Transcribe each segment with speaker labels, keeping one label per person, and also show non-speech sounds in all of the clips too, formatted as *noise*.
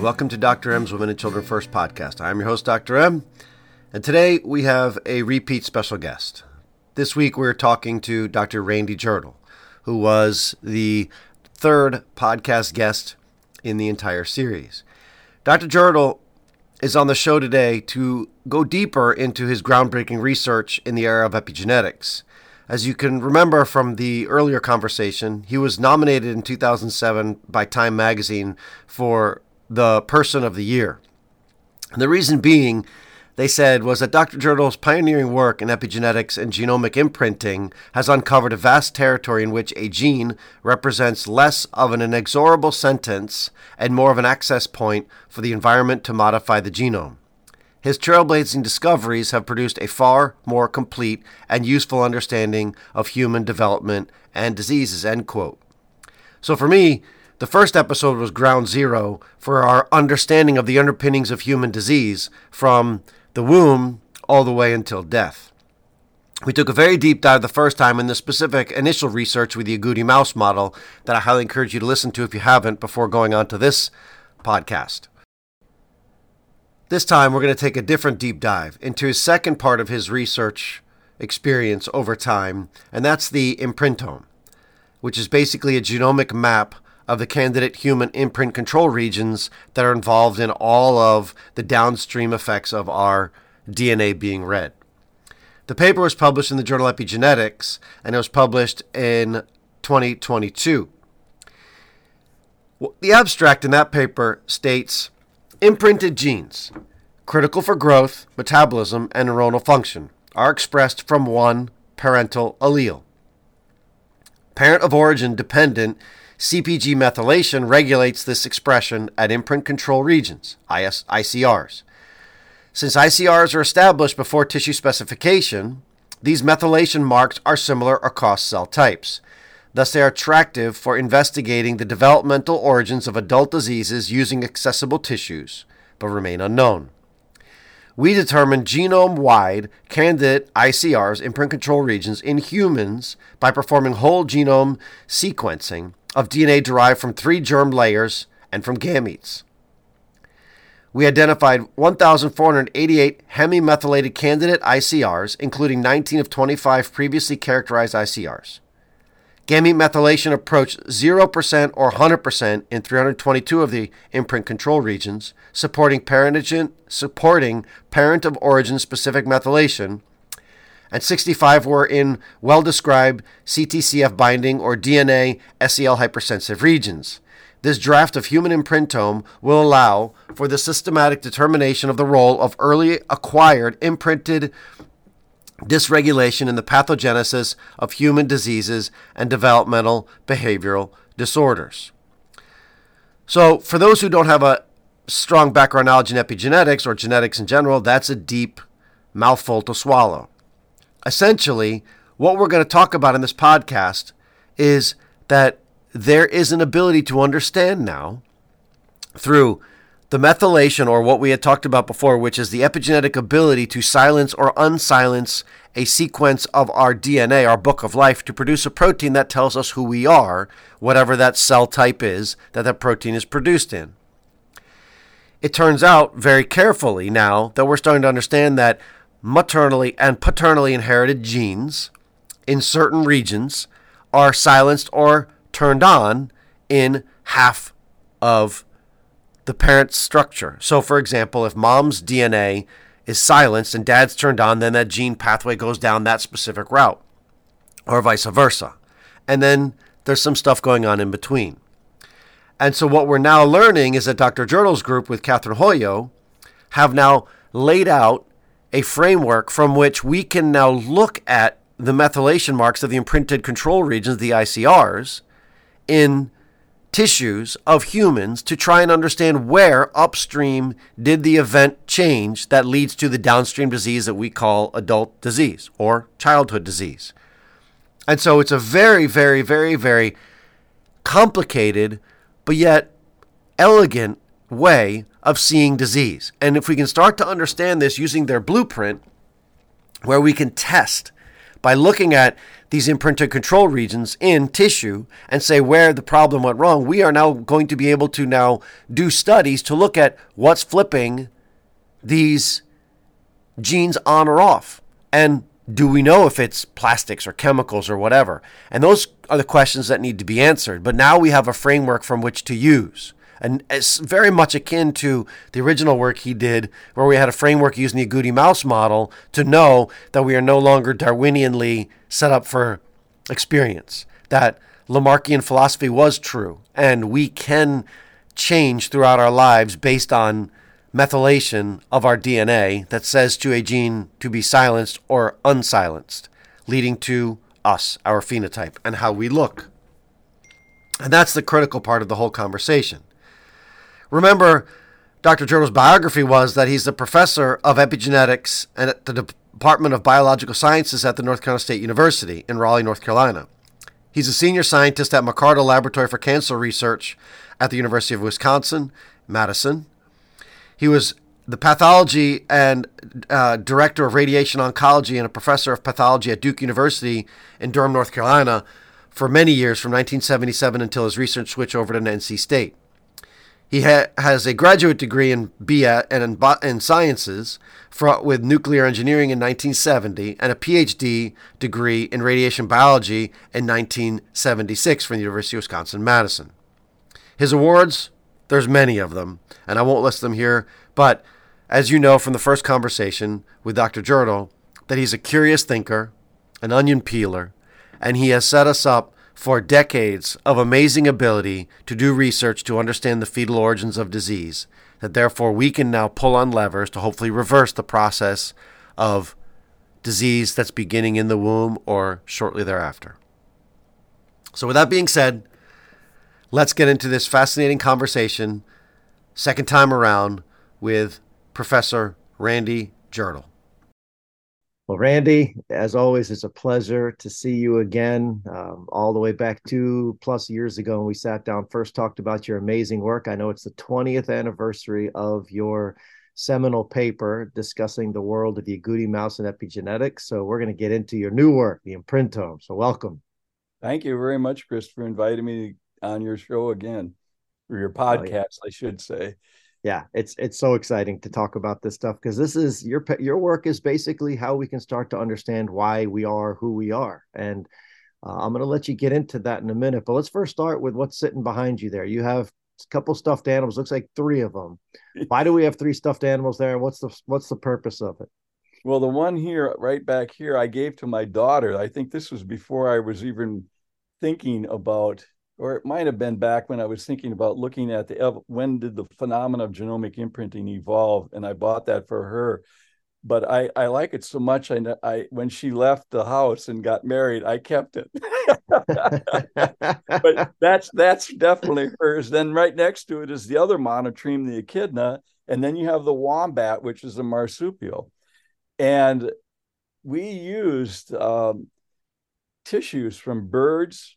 Speaker 1: Welcome to Dr. M's Women and Children First podcast. I'm your host, Dr. M, and today we have a repeat special guest. This week we're talking to Dr. Randy Jirtle, who was the third podcast guest in the entire series. Dr. Jirtle is on the show today to go deeper into his groundbreaking research in the area of epigenetics. As you can remember from the earlier conversation, he was nominated in 2007 by Time magazine for the Person of the Year. And the reason being, they said, was that Dr. Jirtle's pioneering work in epigenetics and genomic imprinting has uncovered a vast territory in which a gene represents less of an inexorable sentence and more of an access point for the environment to modify the genome. His trailblazing discoveries have produced a far more complete and useful understanding of human development and diseases. End quote. So for me, the first episode was ground zero for our understanding of the underpinnings of human disease from the womb all the way until death. We took a very deep dive the first time in the specific initial research with the agouti mouse model that I highly encourage you to listen to if you haven't before going on to this podcast. This time, we're going to take a different deep dive into his second part of his research experience over time, and that's the imprintome, which is basically a genomic map of the candidate human imprint control regions that are involved in all of the downstream effects of our DNA being read. The paper was published in the journal Epigenetics, and it was published in 2022. The abstract in that paper states Imprinted genes, critical for growth, metabolism, and neuronal function, are expressed from one parental allele. Parent of origin dependent CPG methylation regulates this expression at imprint control regions, IS- ICRs. Since ICRs are established before tissue specification, these methylation marks are similar across cell types. Thus, they are attractive for investigating the developmental origins of adult diseases using accessible tissues, but remain unknown. We determined genome wide candidate ICRs, imprint control regions, in humans by performing whole genome sequencing of DNA derived from three germ layers and from gametes. We identified 1,488 hemimethylated candidate ICRs, including 19 of 25 previously characterized ICRs. Gamete methylation approached 0% or 100% in 322 of the imprint control regions, supporting supporting parent of origin specific methylation, and 65 were in well described CTCF binding or DNase I hypersensitive regions. This draft of human imprintome will allow for the systematic determination of the role of early acquired imprinted dysregulation in the pathogenesis of human diseases and developmental behavioral disorders. So, for those who don't have a strong background knowledge in epigenetics or genetics in general, that's a deep mouthful to swallow. Essentially, what we're going to talk about in this podcast is that there is an ability to understand now through the methylation, or what we had talked about before, which is the epigenetic ability to silence or unsilence a sequence of our DNA, our book of life, to produce a protein that tells us who we are, whatever that cell type is that that protein is produced in. It turns out very carefully now that we're starting to understand that maternally and paternally inherited genes in certain regions are silenced or turned on in half of the parent structure. So, for example, if mom's DNA is silenced and dad's turned on, then that gene pathway goes down that specific route, or vice versa. And then there's some stuff going on in between. And so, what we're now learning is that Dr. Jirtle's group with Catherine Hoyo have now laid out a framework from which we can now look at the methylation marks of the imprinted control regions, the ICRs, in tissues of humans to try and understand where upstream did the event change that leads to the downstream disease that we call adult disease or childhood disease. And so it's a very, very, very, very complicated, but yet elegant way of seeing disease. And if we can start to understand this using their blueprint, where we can test by looking at these imprinted control regions in tissue and say where the problem went wrong, we are now going to be able to now do studies to look at what's flipping these genes on or off. And do we know if it's plastics or chemicals or whatever? And those are the questions that need to be answered. But now we have a framework from which to use. And it's very much akin to the original work he did, where we had a framework using the agouti mouse model to know that we are no longer Darwinianly set up for experience, that Lamarckian philosophy was true, and we can change throughout our lives based on methylation of our DNA that says to a gene to be silenced or unsilenced, leading to us, our phenotype, and how we look. And that's the critical part of the whole conversation. Remember, Dr. Jirtle's biography was that he's a professor of epigenetics and at the Department of Biological Sciences at the North Carolina State University in Raleigh, North Carolina. He's a senior scientist at McArdle Laboratory for Cancer Research at the University of Wisconsin, Madison. He was the pathology and uh, director of radiation oncology and a professor of pathology at Duke University in Durham, North Carolina, for many years from 1977 until his research switched over to NC State. He ha- has a graduate degree in BS and in, bo- in sciences for, with nuclear engineering in 1970 and a PhD degree in radiation biology in 1976 from the University of Wisconsin Madison. His awards, there's many of them, and I won't list them here, but as you know from the first conversation with Dr. Jirtle, that he's a curious thinker, an onion peeler, and he has set us up for decades of amazing ability to do research to understand the fetal origins of disease, that therefore we can now pull on levers to hopefully reverse the process of disease that's beginning in the womb or shortly thereafter. So, with that being said, let's get into this fascinating conversation, second time around, with Professor Randy Jirtle. Well, Randy, as always, it's a pleasure to see you again. Um, all the way back two plus years ago, when we sat down, first talked about your amazing work. I know it's the 20th anniversary of your seminal paper discussing the world of the agouti mouse and epigenetics. So we're going to get into your new work, the imprintome. So welcome.
Speaker 2: Thank you very much, Chris, for inviting me on your show again, or your podcast, oh, yeah. I should say
Speaker 1: yeah it's it's so exciting to talk about this stuff because this is your your work is basically how we can start to understand why we are who we are and uh, i'm going to let you get into that in a minute but let's first start with what's sitting behind you there. You have a couple stuffed animals looks like three of them. *laughs* Why do we have three stuffed animals there what's the what's the purpose of it?
Speaker 2: Well the one here right back here i gave to my daughter. I think this was before i was even thinking about or it might have been back when I was thinking about looking at the when did the phenomena of genomic imprinting evolve, and I bought that for her. But I, I like it so much. I, I when she left the house and got married, I kept it. *laughs* but *laughs* that's that's definitely hers. Then right next to it is the other monotreme, the echidna, and then you have the wombat, which is a marsupial. And we used um, tissues from birds,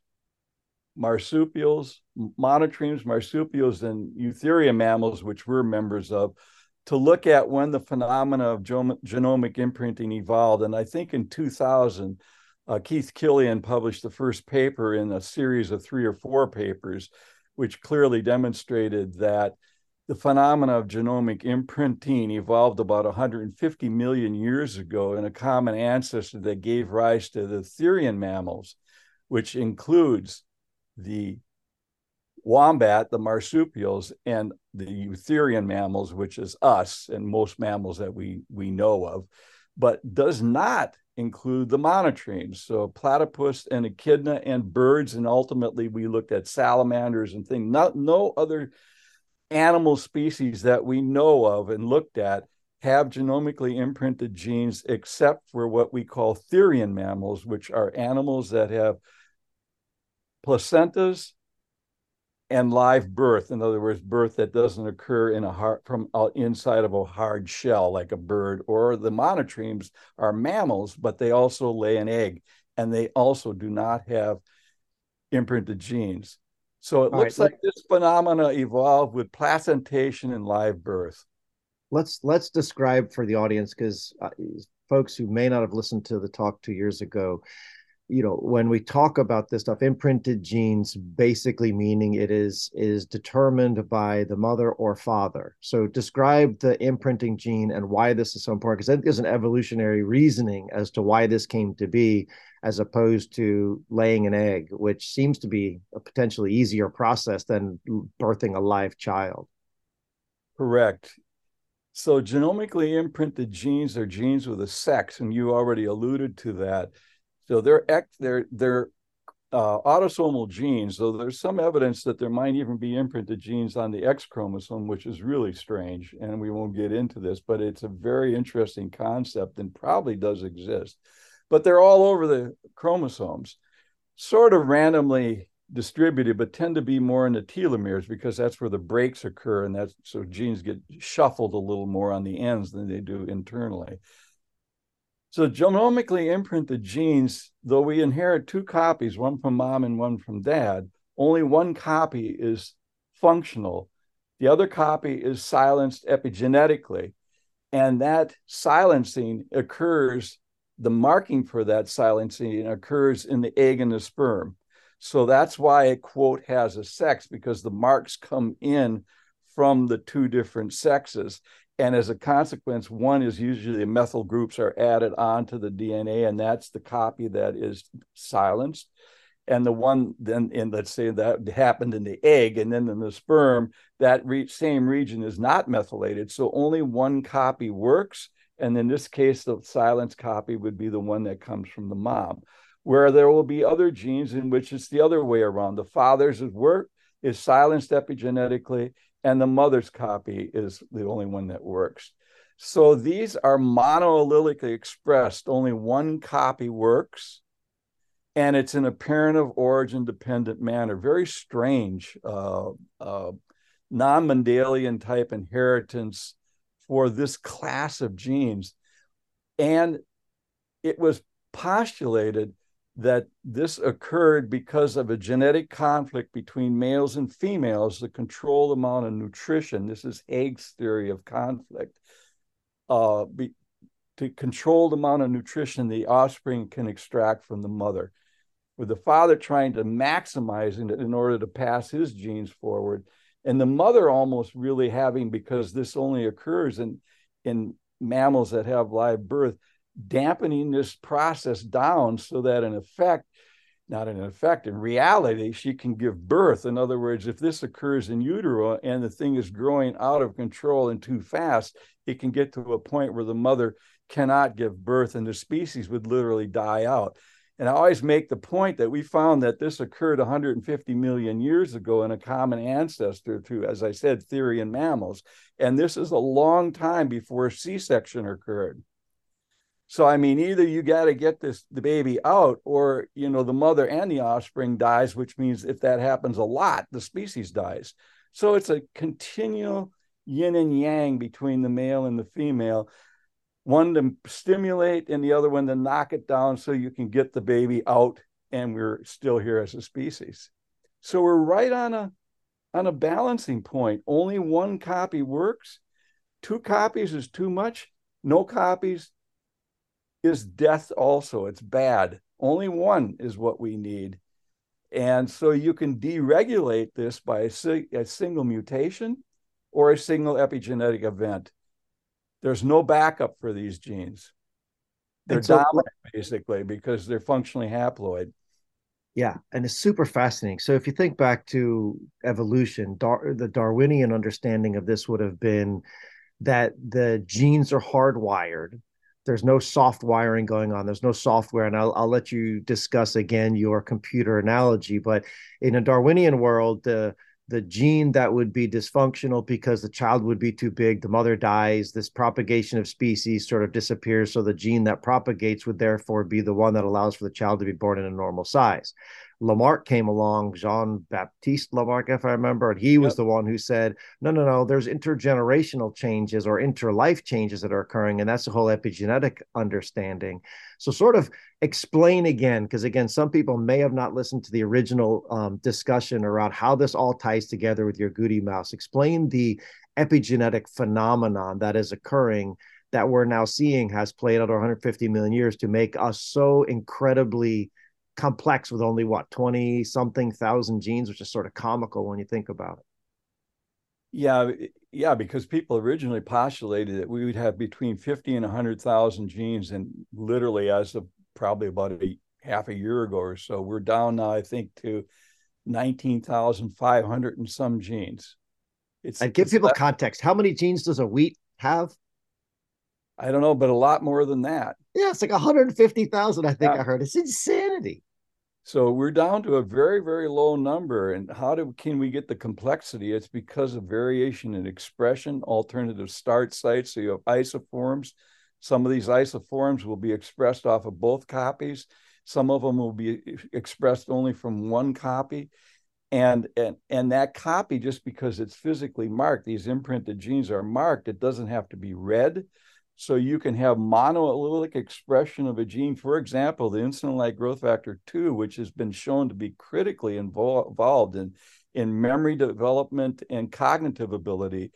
Speaker 2: marsupials, monotremes, marsupials, and eutheria mammals, which we're members of, to look at when the phenomena of genomic imprinting evolved. And I think in 2000, uh, Keith Killian published the first paper in a series of three or four papers, which clearly demonstrated that the phenomena of genomic imprinting evolved about 150 million years ago in a common ancestor that gave rise to the Therian mammals, which includes the wombat, the marsupials, and the eutherian mammals, which is us and most mammals that we we know of, but does not include the monotremes. So platypus and echidna and birds, and ultimately we looked at salamanders and things. Not no other animal species that we know of and looked at have genomically imprinted genes except for what we call therian mammals, which are animals that have placentas and live birth in other words birth that doesn't occur in a hard from inside of a hard shell like a bird or the monotremes are mammals but they also lay an egg and they also do not have imprinted genes so it All looks right. like this phenomena evolved with placentation and live birth
Speaker 3: let's let's describe for the audience because uh, folks who may not have listened to the talk two years ago you know when we talk about this stuff imprinted genes basically meaning it is is determined by the mother or father. So describe the imprinting gene and why this is so important because there's an evolutionary reasoning as to why this came to be as opposed to laying an egg which seems to be a potentially easier process than birthing a live child.
Speaker 2: Correct. So genomically imprinted genes are genes with a sex and you already alluded to that so they're they're they're uh, autosomal genes, though there's some evidence that there might even be imprinted genes on the X chromosome, which is really strange. And we won't get into this, but it's a very interesting concept and probably does exist. But they're all over the chromosomes, sort of randomly distributed, but tend to be more in the telomeres because that's where the breaks occur. And that's so genes get shuffled a little more on the ends than they do internally. So genomically imprint the genes, though we inherit two copies, one from mom and one from dad, only one copy is functional. The other copy is silenced epigenetically. And that silencing occurs, the marking for that silencing occurs in the egg and the sperm. So that's why a quote has a sex, because the marks come in from the two different sexes. And as a consequence, one is usually the methyl groups are added onto the DNA, and that's the copy that is silenced. And the one then in let's say that happened in the egg, and then in the sperm, that re- same region is not methylated. So only one copy works. And in this case, the silenced copy would be the one that comes from the mom. Where there will be other genes in which it's the other way around. The father's work is silenced epigenetically, and the mother's copy is the only one that works. So these are monoallelically expressed. Only one copy works, and it's in a parent of origin dependent manner. Very strange, uh, uh, non Mendelian type inheritance for this class of genes. And it was postulated that this occurred because of a genetic conflict between males and females the control the amount of nutrition. This is Haig's theory of conflict. Uh, be, to control the amount of nutrition the offspring can extract from the mother, with the father trying to maximize it in order to pass his genes forward, and the mother almost really having because this only occurs in in mammals that have live birth dampening this process down so that in effect not in effect in reality she can give birth. In other words if this occurs in utero and the thing is growing out of control and too fast it can get to a point where the mother cannot give birth and the species would literally die out. And i always make the point that we found that this occurred 150 million years ago in a common ancestor to as i said therian mammals. And this is a long time before c-section occurred so I mean, either you got to get this the baby out, or you know the mother and the offspring dies, which means if that happens a lot, the species dies. So it's a continual yin and yang between the male and the female, one to stimulate and the other one to knock it down so you can get the baby out, and we're still here as a species. So we're right on a on a balancing point. Only one copy works. Two copies is too much. No copies is death also. It's bad. Only one is what we need. And so you can deregulate this by a, a single mutation or a single epigenetic event. There's no backup for these genes. They're so, dominant basically because they're functionally haploid.
Speaker 3: Yeah, and it's super fascinating. So if you think back to evolution, Dar- the Darwinian understanding of this would have been that the genes are hardwired there's no soft wiring going on there's no software and I'll, I'll let you discuss again your computer analogy but in a darwinian world the the gene that would be dysfunctional because the child would be too big the mother dies this propagation of species sort of disappears so the gene that propagates would therefore be the one that allows for the child to be born in a normal size Lamarck came along, Jean Baptiste Lamarck, if I remember, and he was yep. the one who said, no, no, no, there's intergenerational changes or interlife changes that are occurring. And that's the whole epigenetic understanding. So, sort of explain again, because again, some people may have not listened to the original um, discussion around how this all ties together with your agouti mouse. Explain the epigenetic phenomenon that is occurring that we're now seeing has played out over 150 million years to make us so incredibly complex with only what 20 something thousand genes which is sort of comical when you think about it.
Speaker 2: Yeah yeah because people originally postulated that we would have between 50 and 100,000 genes and literally as of probably about a half a year ago or so we're down now i think to 19,500 and some genes.
Speaker 3: It's and give it's people context. How many genes does a wheat have?
Speaker 2: I don't know, but a lot more than that.
Speaker 3: Yeah, it's like 150,000, I think yeah. I heard. It's insanity.
Speaker 2: So we're down to a very, very low number. And how do can we get the complexity? It's because of variation in expression, alternative start sites. So you have isoforms. Some of these isoforms will be expressed off of both copies. Some of them will be expressed only from one copy. And, and and that copy, just because it's physically marked, these imprinted genes are marked, it doesn't have to be read. So you can have monoallelic expression of a gene, for example, the insulin-like growth factor 2, which has been shown to be critically involved in, in memory development and cognitive ability,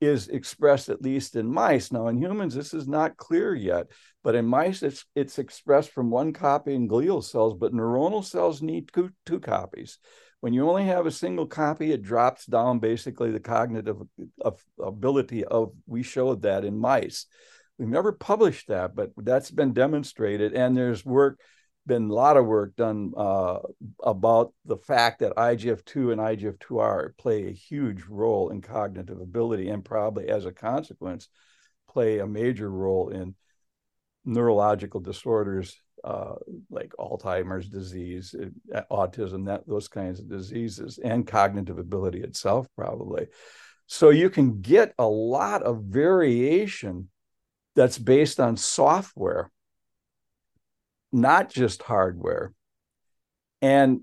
Speaker 2: is expressed at least in mice. Now, in humans, this is not clear yet, but in mice, it's, it's expressed from one copy in glial cells, but neuronal cells need two, two copies. When you only have a single copy, it drops down basically the cognitive ability of, we showed that in mice. We've never published that, but that's been demonstrated. And there's work, been a lot of work done uh, about the fact that IGF2 and IGF2R play a huge role in cognitive ability and probably as a consequence play a major role in neurological disorders uh, like Alzheimer's disease, uh, autism, that those kinds of diseases, and cognitive ability itself, probably. So you can get a lot of variation that's based on software, not just hardware. And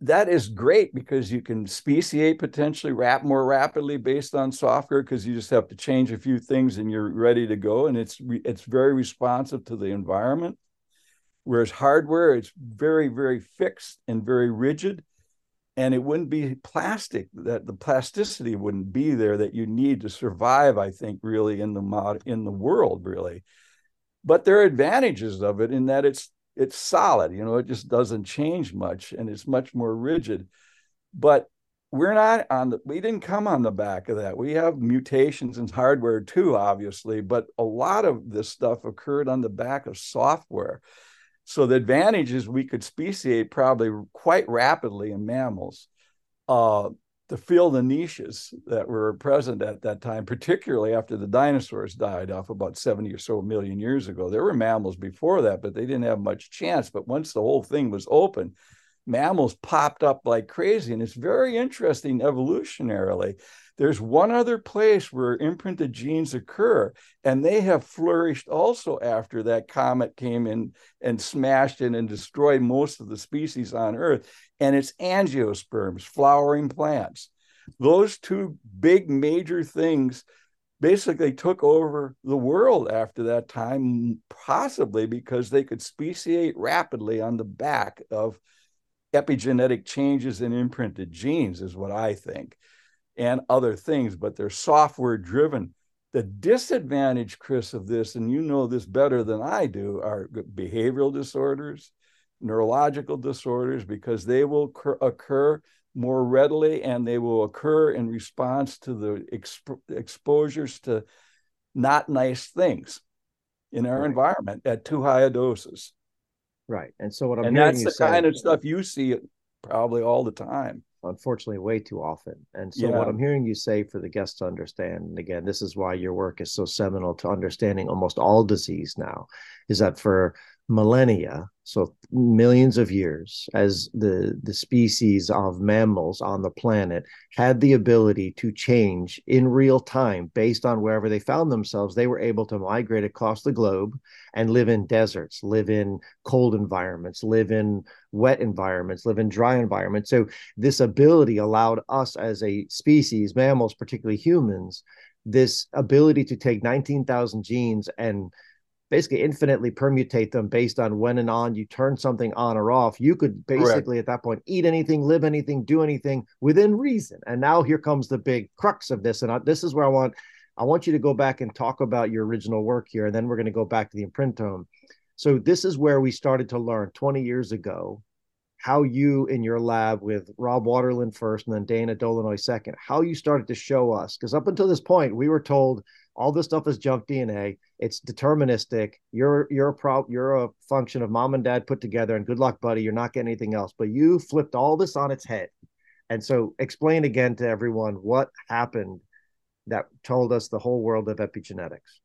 Speaker 2: that is great because you can speciate potentially wrap more rapidly based on software because you just have to change a few things and you're ready to go and it's it's very responsive to the environment. Whereas hardware it's very very fixed and very rigid and it wouldn't be plastic that the plasticity wouldn't be there that you need to survive i think really in the mod in the world really. But there are advantages of it in that it's it's solid you know it just doesn't change much and it's much more rigid. But we're not on the we didn't come on the back of that. We have mutations in hardware too obviously but a lot of this stuff occurred on the back of software. So the advantage is we could speciate probably quite rapidly in mammals. Uh, to fill the niches that were present at that time, particularly after the dinosaurs died off about 70 or so million years ago. There were mammals before that, but they didn't have much chance. But once the whole thing was open, mammals popped up like crazy. And it's very interesting evolutionarily there's one other place where imprinted genes occur, and they have flourished also after that comet came in and smashed in and destroyed most of the species on Earth, and it's angiosperms, flowering plants. Those two big major things basically took over the world after that time, possibly because they could speciate rapidly on the back of epigenetic changes in imprinted genes, is what I think and other things, but they're software driven. The disadvantage, Chris, of this, and you know this better than I do, are behavioral disorders, neurological disorders, because they will occur more readily and they will occur in response to the exp- exposures to not nice things in our right. environment at too high a doses.
Speaker 3: Right. And so what I'm
Speaker 2: and that's the say, kind of stuff you see probably all the time
Speaker 3: unfortunately way too often. And so, yeah. what I'm hearing you say for the guests to understand, and again, this is why your work is so seminal to understanding almost all disease now, is that for millennia, so millions of years as the the species of mammals on the planet had the ability to change in real time based on wherever they found themselves. They were able to migrate across the globe and live in deserts live in cold environments live in wet environments live in dry environments. So this ability allowed us as a species mammals particularly humans this ability to take 19,000 genes and basically infinitely permutate them based on when and on you turn something on or off. You could basically Correct. at that point eat anything, live anything, do anything within reason. And now here comes the big crux of this. And I, this is where I want I want you to go back and talk about your original work here, and then we're going to go back to the imprintome. So this is where we started to learn 20 years ago how you in your lab with Rob Waterland first and then Dana Dolinoy second, how you started to show us. Because up until this point, we were told all this stuff is junk DNA. It's deterministic. You're you're a pro you're a function of mom and dad put together, and good luck, buddy. You're not getting anything else. But you flipped all this on its head. And so explain again to everyone what happened that told us the whole world of epigenetics.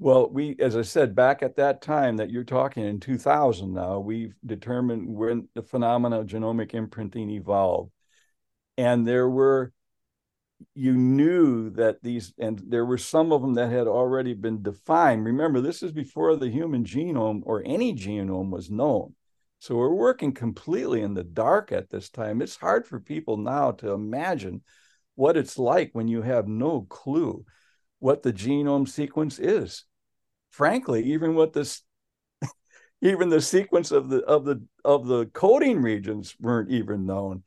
Speaker 2: Well, we, as I said, back at that time that you're talking in 2000 now, we've determined when the phenomena of genomic imprinting evolved. And there were you knew that these, and there were some of them that had already been defined. Remember, this is before the human genome or any genome was known. So we're working completely in the dark at this time. It's hard for people now to imagine what it's like when you have no clue what the genome sequence is. Frankly, even what this *laughs* even the sequence of the of the of the coding regions weren't even known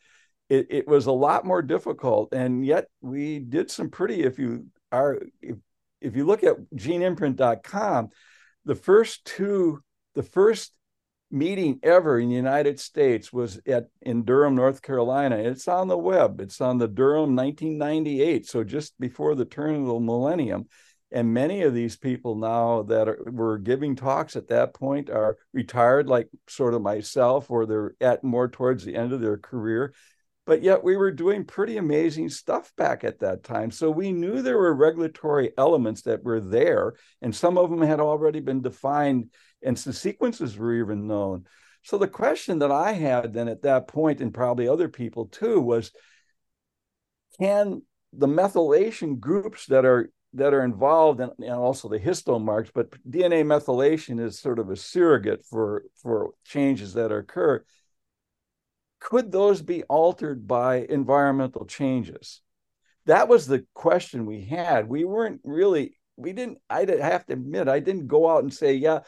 Speaker 2: it, it was a lot more difficult and yet we did some pretty if you are if, if you look at geneimprint.com the first two the first meeting ever in the united states was at in durham north carolina. It's on the web. It's on the durham 1998 so just before the turn of the millennium. And many of these people now that are, were giving talks at that point are retired like sort of myself or they're at more towards the end of their career but yet we were doing pretty amazing stuff back at that time. So we knew there were regulatory elements that were there, and some of them had already been defined, and the sequences were even known. So the question that I had then at that point, and probably other people too, was can the methylation groups that are that are involved and, and also the histone marks, but DNA methylation is sort of a surrogate for for changes that occur could those be altered by environmental changes? That was the question we had. We weren't really, we didn't, I have to admit, I didn't go out and say, yeah,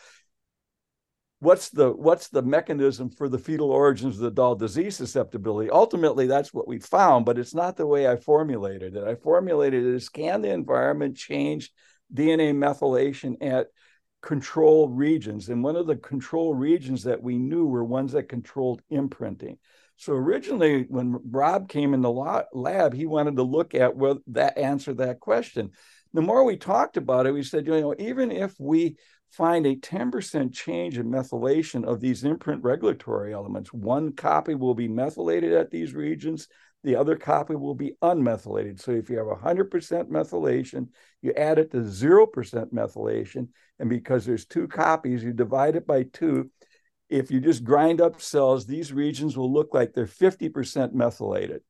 Speaker 2: what's the what's the mechanism for the fetal origins of the adult disease susceptibility ultimately that's what we found but it's not the way i formulated it i formulated it as can the environment change dna methylation at control regions and one of the control regions that we knew were ones that controlled imprinting so originally, when Rob came in the lab, he wanted to look at well that answer that question. The more we talked about it, we said, you know, even if we find a 10% change in methylation of these imprint regulatory elements, one copy will be methylated at these regions, the other copy will be unmethylated. So if you have 100% methylation, you add it to 0% methylation. And because there's two copies, you divide it by two, if you just grind up cells, these regions will look like they're 50% methylated,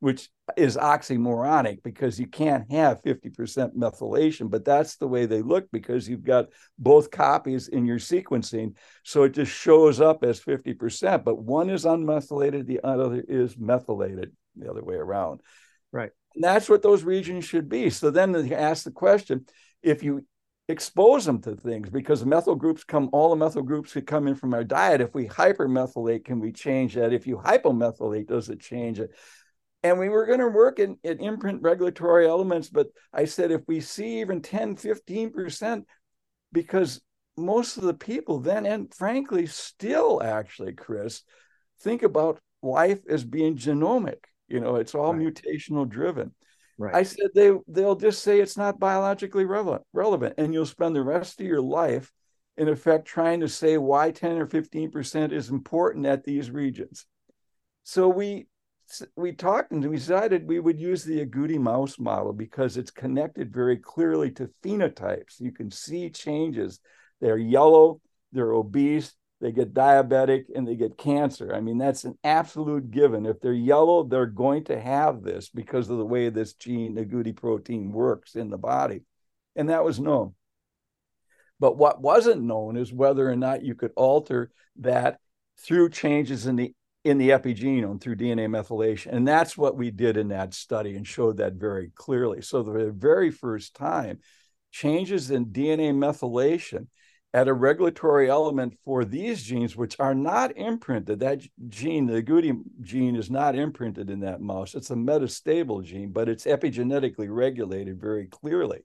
Speaker 2: which is oxymoronic because you can't have 50% methylation, but that's the way they look because you've got both copies in your sequencing. So it just shows up as 50%, but one is unmethylated, the other is methylated, the other way around.
Speaker 3: Right.
Speaker 2: And that's what those regions should be. So then they ask the question if you expose them to things because methyl groups come, all the methyl groups could come in from our diet. If we hypermethylate, can we change that? If you hypomethylate, does it change it? And we were going to work in, in imprint regulatory elements, but I said if we see even 10, 15%, because most of the people then, and frankly, still actually, Chris, think about life as being genomic. You know, it's all right. mutational driven. Right. I said they they'll just say it's not biologically relevant, relevant, and you'll spend the rest of your life, in effect, trying to say why 10 or 15 percent is important at these regions. So we we talked and we decided we would use the agouti mouse model because it's connected very clearly to phenotypes. You can see changes. They're yellow, they're obese, they get diabetic, and they get cancer. I mean, that's an absolute given. If they're yellow, they're going to have this because of the way this gene, the agouti protein, works in the body. And that was known. But what wasn't known is whether or not you could alter that through changes in the in the epigenome through DNA methylation. And that's what we did in that study and showed that very clearly. So, the very first time, changes in DNA methylation at a regulatory element for these genes, which are not imprinted. That gene, the agouti gene, is not imprinted in that mouse. It's a metastable gene, but it's epigenetically regulated very clearly.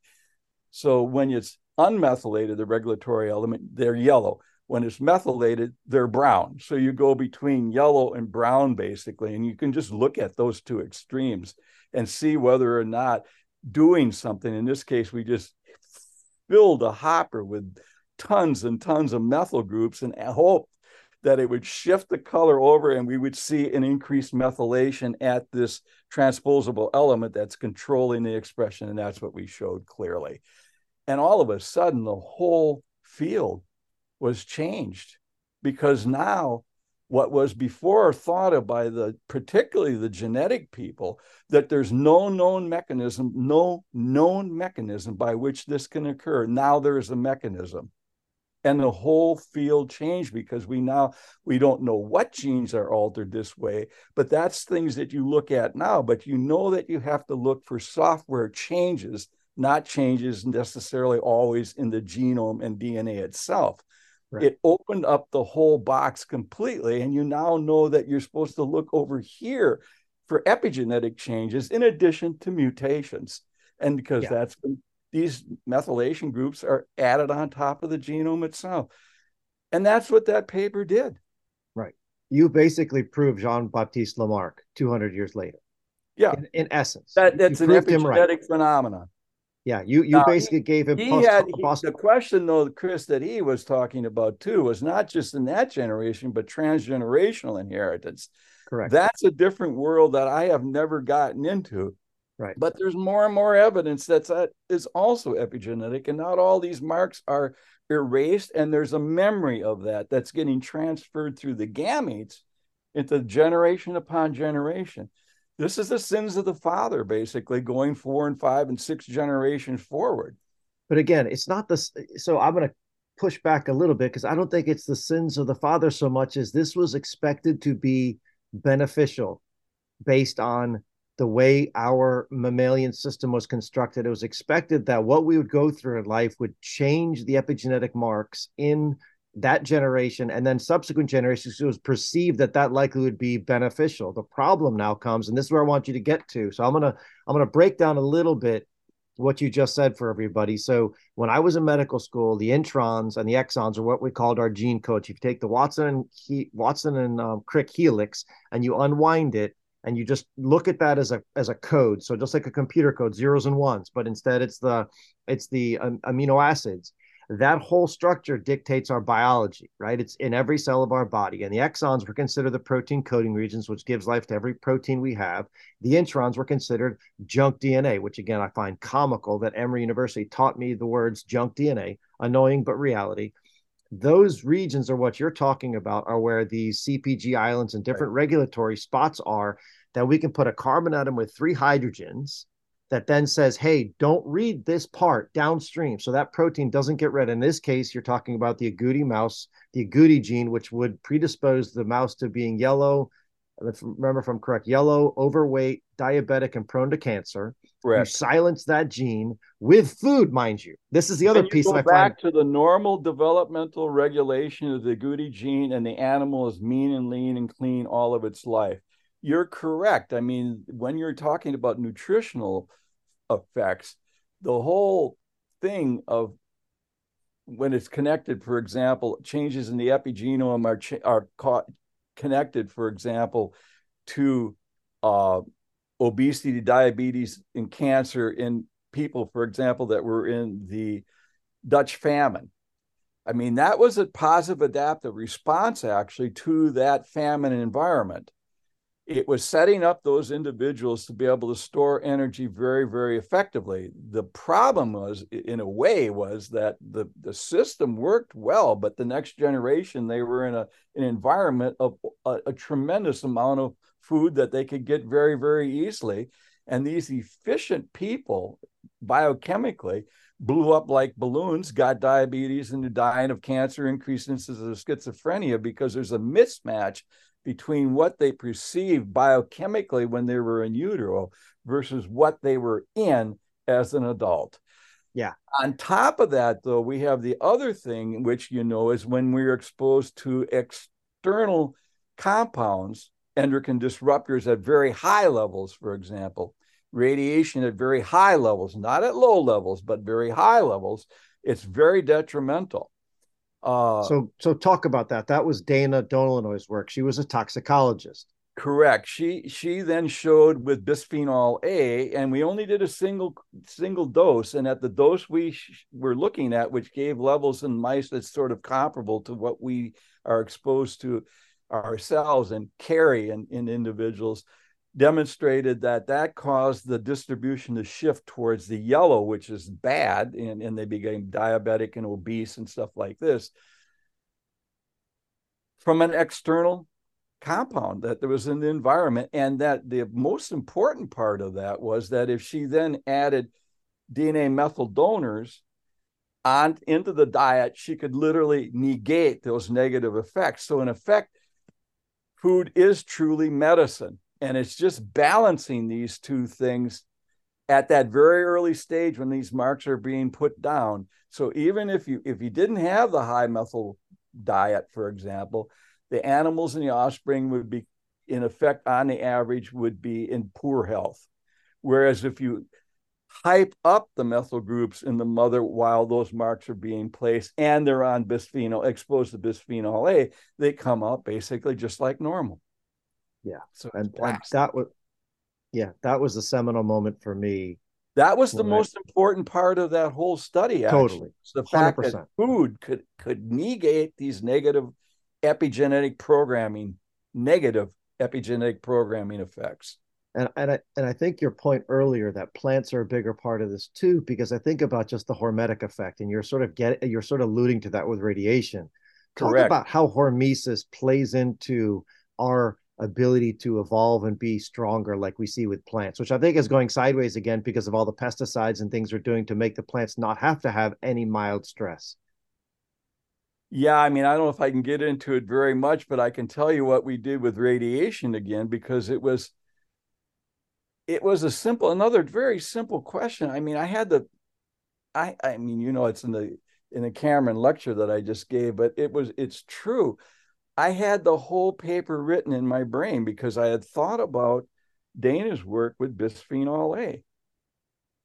Speaker 2: So when it's unmethylated, the regulatory element, they're yellow. When it's methylated, they're brown. So you go between yellow and brown, basically, and you can just look at those two extremes and see whether or not doing something. In this case, we just filled a hopper with tons and tons of methyl groups and hope that it would shift the color over and we would see an increased methylation at this transposable element that's controlling the expression. And that's what we showed clearly. And all of a sudden, the whole field was changed because now what was before thought of by the particularly the genetic people that there's no known mechanism no known mechanism by which this can occur now there is a mechanism and the whole field changed because we now we don't know what genes are altered this way but that's things that you look at now but you know that you have to look for software changes not changes necessarily always in the genome and dna itself right. it opened up the whole box completely and you now know that you're supposed to look over here for epigenetic changes in addition to mutations and because yeah. that's these methylation groups are added on top of the genome itself. And that's what that paper did.
Speaker 3: Right. You basically proved Jean Baptiste Lamarck 200 years later.
Speaker 2: Yeah.
Speaker 3: In, in essence,
Speaker 2: that, that's an epigenetic right. phenomenon.
Speaker 3: Yeah, you you now, basically
Speaker 2: he,
Speaker 3: gave him.
Speaker 2: He post, had he, the question though, Chris, that he was talking about too was not just in that generation, but transgenerational inheritance.
Speaker 3: Correct.
Speaker 2: That's a different world that I have never gotten into.
Speaker 3: Right.
Speaker 2: But there's more and more evidence that that is also epigenetic, and not all these marks are erased, and there's a memory of that that's getting transferred through the gametes into generation upon generation. This is the sins of the father, basically, going four and five and six generations forward.
Speaker 3: But again, it's not this. So I'm going to push back a little bit because I don't think it's the sins of the father so much as this was expected to be beneficial based on the way our mammalian system was constructed, it was expected that what we would go through in life would change the epigenetic marks in that generation and then subsequent generations. It was perceived that that likely would be beneficial. The problem now comes, and this is where I want you to get to. So I'm gonna I'm gonna break down a little bit what you just said for everybody. So when I was in medical school, the introns and the exons are what we called our gene codes. If you take the Watson and he, Watson and um, Crick helix and you unwind it, and you just look at that as a as a code. So just like a computer code zeros and ones but instead it's the it's the um, amino acids. That whole structure dictates our biology right? It's in every cell of our body and the exons were considered the protein coding regions which gives life to every protein we have. The introns were considered junk dna which again i find comical that emory university taught me the words junk dna annoying but reality those regions are what you're talking about are where these CPG islands and different right. regulatory spots are that we can put a carbon atom with three hydrogens that then says, hey, don't read this part downstream. So that protein doesn't get read. In this case, you're talking about the agouti mouse, the agouti gene, which would predispose the mouse to being yellow. Remember, if I'm correct, yellow, overweight, diabetic, and prone to cancer. Correct. You silence that gene with food, mind you. This is the other piece.
Speaker 2: Go I back find... to the normal developmental regulation of the agouti gene, and the animal is mean and lean and clean all of its life. You're correct. I mean, when you're talking about nutritional effects, the whole thing of when it's connected, for example, changes in the epigenome are are caught, connected, for example, to uh, obesity, diabetes, and cancer in people, for example, that were in the Dutch famine. I mean, that was a positive adaptive response actually to that famine environment. It was setting up those individuals to be able to store energy very very effectively. The problem was in a way was that the the system worked well but the next generation they were in a an environment of a, a tremendous amount of food that they could get very very easily. And these efficient people biochemically blew up like balloons got diabetes and dying of cancer increased instances of schizophrenia because there's a mismatch between what they perceived biochemically when they were in utero versus what they were in as an adult.
Speaker 3: Yeah.
Speaker 2: On top of that, though, we have the other thing, which you know is when we're exposed to external compounds, endocrine disruptors at very high levels, for example, radiation at very high levels, not at low levels, but very high levels, it's very detrimental.
Speaker 3: Uh, so, so talk about that. That was Dana Dolinoy's work. She was a toxicologist.
Speaker 2: Correct. She she then showed with bisphenol A, and we only did a single single dose. And at the dose we sh- were looking at, which gave levels in mice that's sort of comparable to what we are exposed to ourselves and carry in, in individuals, demonstrated that that caused the distribution to shift towards the yellow, which is bad, and, and they became diabetic and obese and stuff like this from an external compound that there was in the environment. And that the most important part of that was that if she then added DNA methyl donors on into the diet, she could literally negate those negative effects. So in effect, food is truly medicine and it's just balancing these two things at that very early stage when these marks are being put down. So even if you if you didn't have the high methyl diet for example the animals and the offspring would be in effect on the average would be in poor health. Whereas if you hype up the methyl groups in the mother while those marks are being placed and they're on bisphenol exposed to bisphenol a they come out basically just like normal
Speaker 3: yeah. So and, and that was yeah, that was the seminal moment for me.
Speaker 2: That was the most I, important part of that whole study. Actually. Totally, the 100%. fact that food could could negate these negative epigenetic programming, negative epigenetic programming effects.
Speaker 3: And and I and I think your point earlier that plants are a bigger part of this too, because I think about just the hormetic effect, and you're sort of get you're sort of alluding to that with radiation. Talk about how hormesis plays into our ability to evolve and be stronger like we see with plants which i think is going sideways again because of all the pesticides and things we're doing to make the plants not have to have any mild stress.
Speaker 2: Yeah i mean i don't know if i can get into it very much but i can tell you what we did with radiation again because it was it was a simple another very simple question. I mean i had the i i mean you know it's in the in the cameron lecture that i just gave but it was it's true I had the whole paper written in my brain because I had thought about Dana's work with bisphenol A.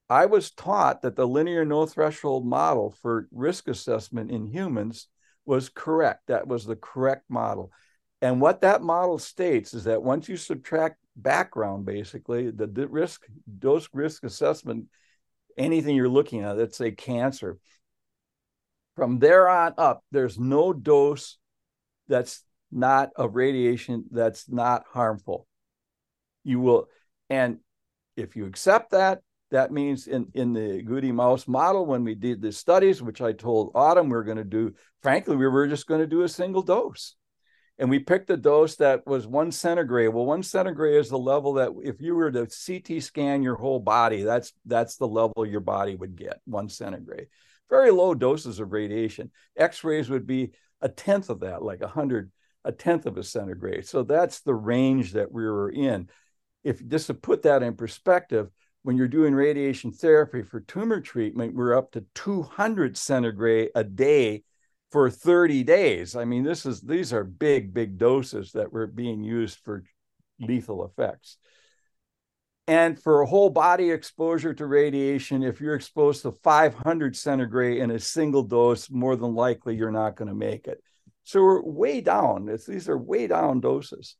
Speaker 2: I was taught that the linear no threshold model for risk assessment in humans was correct. That was the correct model. And what that model states is that once you subtract background, basically, the, risk, dose risk assessment, anything you're looking at, let's say cancer, from there on up, there's no dose that's not of radiation that's not harmful. You will, and if you accept that, that means in, in the Agouti mouse model, when we did the studies, which I told Autumn we are going to do, frankly, we were just going to do a single dose. And we picked a dose that was one centigray. Well, one centigray is the level that if you were to CT scan your whole body, that's that's the level your body would get, one centigray. Very low doses of radiation. X-rays would be a tenth of that, like a 100, a tenth of a centigray. So that's the range that we were in. If just to put that in perspective, when you're doing radiation therapy for tumor treatment, we're up to 200 centigray a day for 30 days. I mean, this is these are big, big doses that were being used for lethal effects. And for a whole body exposure to radiation, if you're exposed to 500 centigray in a single dose, more than likely you're not going to make it. So we're way down. It's, these are way down doses.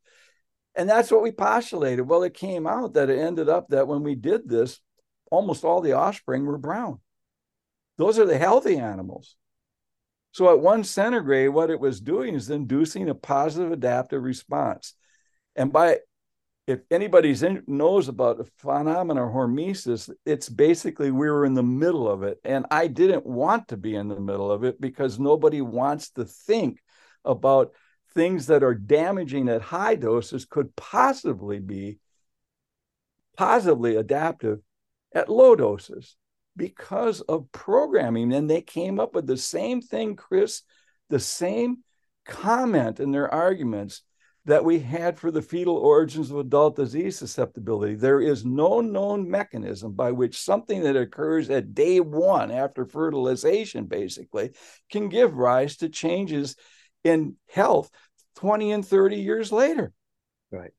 Speaker 2: And that's what we postulated. Well, it came out that it ended up that when we did this, almost all the offspring were brown. Those are the healthy animals. So at one centigray, what it was doing is inducing a positive adaptive response. And by if anybody's in, knows about the phenomena hormesis, it's basically we were in the middle of it. And I didn't want to be in the middle of it because nobody wants to think about things that are damaging at high doses could possibly be positively adaptive at low doses because of programming. And they came up with the same thing, Chris, the same comment in their arguments that we had for the fetal origins of adult disease susceptibility. There is no known mechanism by which something that occurs at day one after fertilization, basically, can give rise to changes in health 20 and 30 years later.
Speaker 3: Right.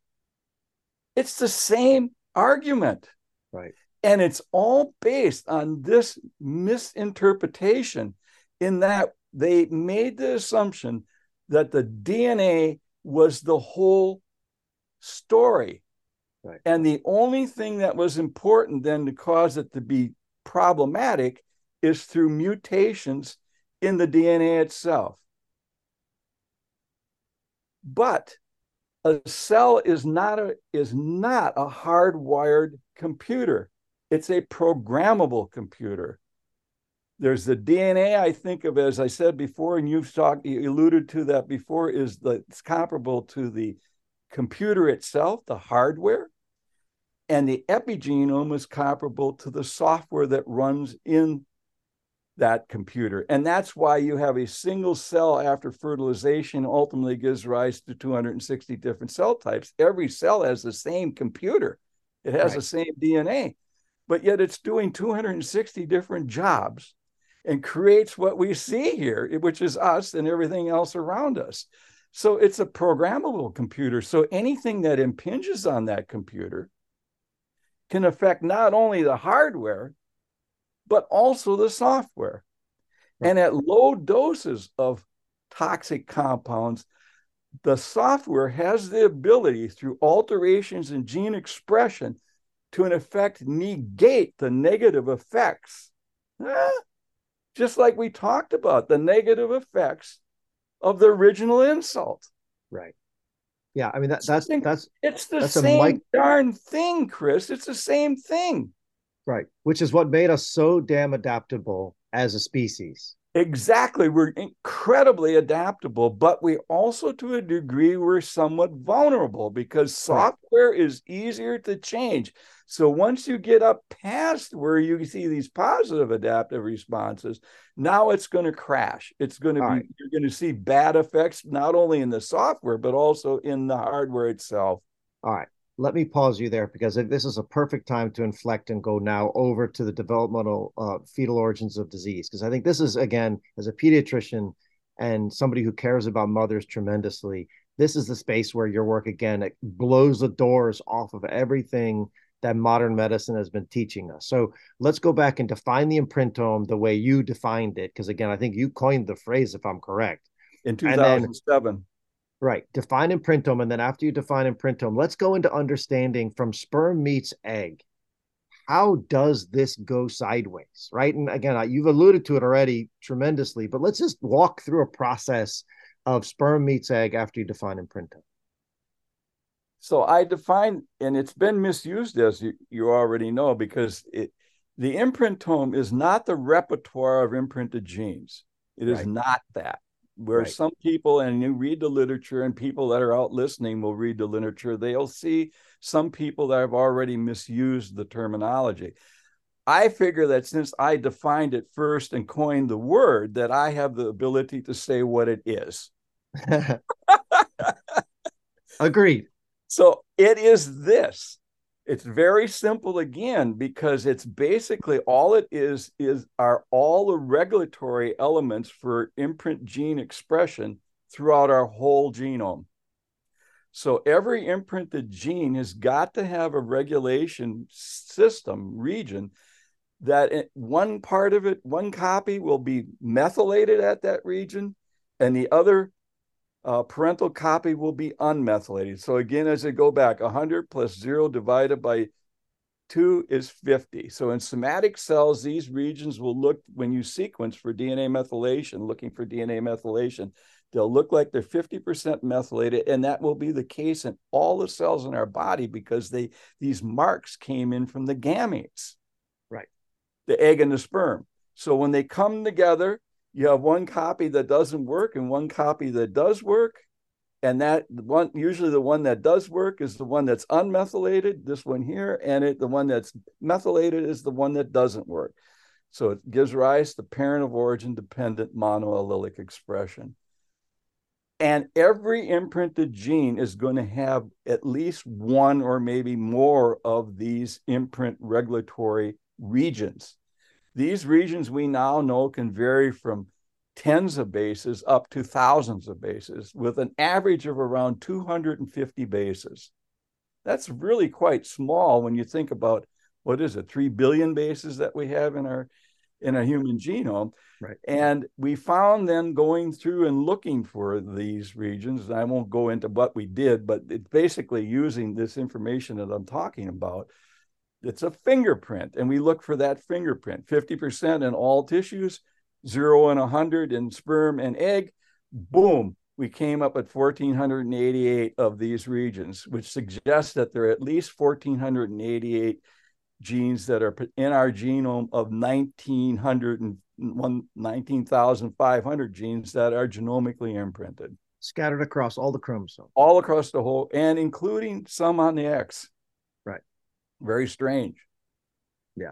Speaker 2: It's the same argument.
Speaker 3: Right.
Speaker 2: And it's all based on this misinterpretation in that they made the assumption that the DNA was the whole story.
Speaker 3: Right.
Speaker 2: And the only thing that was important then to cause it to be problematic is through mutations in the DNA itself. But a cell is not a is not a hardwired computer. It's a programmable computer. There's the DNA I think of as I said before, and you've talked, you alluded to that before, is that it's comparable to the computer itself, the hardware, and the epigenome is comparable to the software that runs in that computer. And that's why you have a single cell after fertilization ultimately gives rise to 260 different cell types. Every cell has the same computer, it has right. the same DNA, but yet it's doing 260 different jobs and creates what we see here, which is us and everything else around us. So it's a programmable computer. So anything that impinges on that computer can affect not only the hardware, but also the software. Right. And at low doses of toxic compounds, the software has the ability through alterations in gene expression to, in effect, negate the negative effects. Just like we talked about the negative effects of the original insult.
Speaker 3: Right. Yeah, I mean that, that's that's
Speaker 2: it's the
Speaker 3: that's
Speaker 2: same mic- darn thing, Chris. It's the same thing.
Speaker 3: Right, which is what made us so damn adaptable as a species.
Speaker 2: Exactly. We're incredibly adaptable, but we also, to a degree, we're somewhat vulnerable because software is easier to change. So once you get up past where you see these positive adaptive responses, now it's going to crash. It's going to All be, right. you're going to see bad effects, not only in the software, but also in the hardware itself.
Speaker 3: All right let me pause you there because this is a perfect time to inflect and go now over to the developmental uh, fetal origins of disease. Because I think this is, again, as a pediatrician and somebody who cares about mothers tremendously, this is the space where your work, again, it blows the doors off of everything that modern medicine has been teaching us. So let's go back and define the imprintome the way you defined it. Because, again, I think you coined the phrase, if I'm correct.
Speaker 2: In 2007.
Speaker 3: Right. Define imprintome. And then after you define imprintome, let's go into understanding from sperm meets egg. How does this go sideways? Right. And again, you've alluded to it already tremendously, but let's just walk through a process of sperm meets egg after you define imprintome.
Speaker 2: So I define, and it's been misused as you, you already know, because it, the imprintome is not the repertoire of imprinted genes. It is right. not that where right. some people and you read the literature and people that are out listening will read the literature they'll see some people that have already misused the terminology. I figure that since i defined it first and coined the word that i have the ability to say what it is. *laughs* *laughs*
Speaker 3: Agreed.
Speaker 2: So it is this it's very simple again because it's basically all it is is are all the regulatory elements for imprint gene expression throughout our whole genome. So every imprinted gene has got to have a regulation system region that one part of it, one copy will be methylated at that region, and the other uh, parental copy will be unmethylated. So again, as I go back, 100 plus 0 divided by 2 is 50. So in somatic cells, these regions will look, when you sequence for DNA methylation, looking for DNA methylation, They'll look like they're 50% methylated, and that will be the case in all the cells in our body because they these marks came in from the gametes.
Speaker 1: Right.
Speaker 2: The egg and the sperm. So when they come together, you have one copy that doesn't work and one copy that does work. And that one, usually the one that does work is the one that's unmethylated, this one here, and it, the one that's methylated is the one that doesn't work. So it gives rise to parent of origin dependent monoallelic expression. And every imprinted gene is going to have at least one or maybe more of these imprint regulatory regions. These regions we now know can vary from tens of bases up to thousands of bases with an average of around 250 bases. That's really quite small when you think about what is it, 3 billion bases that we have in our in a human genome.
Speaker 1: Right.
Speaker 2: And we found then going through and looking for these regions, and I won't go into what we did, but it's basically using this information that I'm talking about. It's a fingerprint, and we look for that fingerprint 50% in all tissues, zero and 100 in sperm and egg. Boom, we came up at 1,488 of these regions, which suggests that there are at least 1,488 genes that are in our genome of 1900 and 19,500 genes that are genomically imprinted.
Speaker 1: Scattered across all the chromosomes.
Speaker 2: All across the whole, and including some on the X. Very strange.
Speaker 1: Yeah.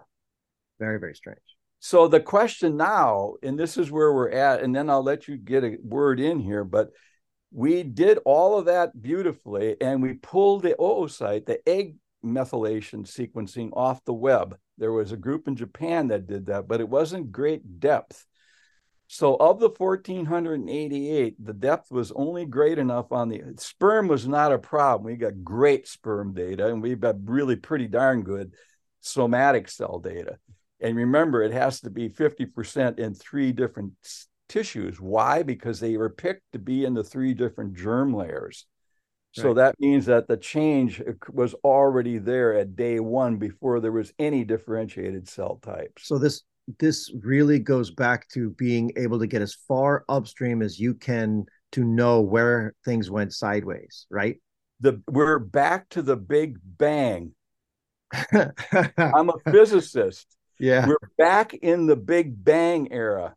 Speaker 1: Very, very strange.
Speaker 2: So the question now, and this is where we're at, and then I'll let you get a word in here, but we did all of that beautifully and we pulled the oocyte, the egg methylation sequencing off the web. There was a group in Japan that did that, but it wasn't great depth. So of the 1488, the depth was only great enough on the sperm was not a problem. We got great sperm data and we've got really pretty darn good somatic cell data. And remember, it has to be 50% in three different tissues. Why? Because they were picked to be in the three different germ layers. So right. that means that the change uh, was already there at day one before there was any differentiated cell types.
Speaker 1: So this this really goes back to being able to get as far upstream as you can to know where things went sideways, right?
Speaker 2: The we're back to the Big Bang. *laughs* I'm a physicist.
Speaker 1: Yeah.
Speaker 2: We're back in the Big Bang era.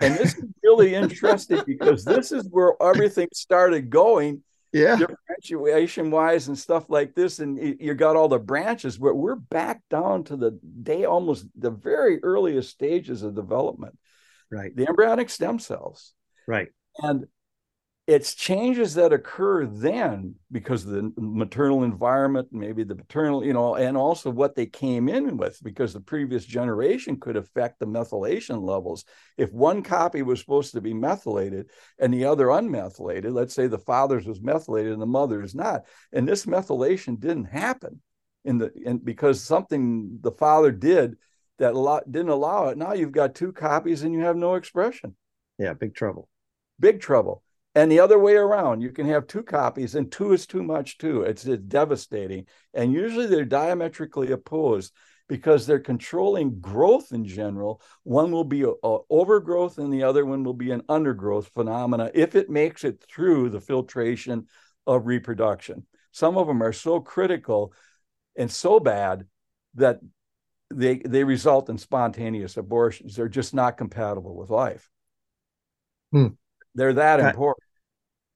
Speaker 2: And this is really interesting because this is where everything started going
Speaker 1: yeah.
Speaker 2: differentiation wise and stuff like this and you got all the branches but we're back down to the day almost the very earliest stages of development.
Speaker 1: Right.
Speaker 2: The embryonic stem cells.
Speaker 1: Right.
Speaker 2: And it's changes that occur then because of the maternal environment, maybe the paternal, you know, and also what they came in with, because the previous generation could affect the methylation levels. If one copy was supposed to be methylated and the other unmethylated, let's say the father's was methylated and the mother's not, and this methylation didn't happen in the and because something the father did that a lot didn't allow it. Now you've got two copies and you have no expression.
Speaker 1: Yeah, big trouble.
Speaker 2: Big trouble and the other way around you can have two copies and two is too much too. It's, it's devastating. And usually they're diametrically opposed because they're controlling growth in general. One will be a, a overgrowth and the other one will be an undergrowth phenomena if it makes it through the filtration of reproduction. Some of them are so critical and so bad that they they result in spontaneous abortions. They're just not compatible with life.
Speaker 1: Hmm.
Speaker 2: they're that important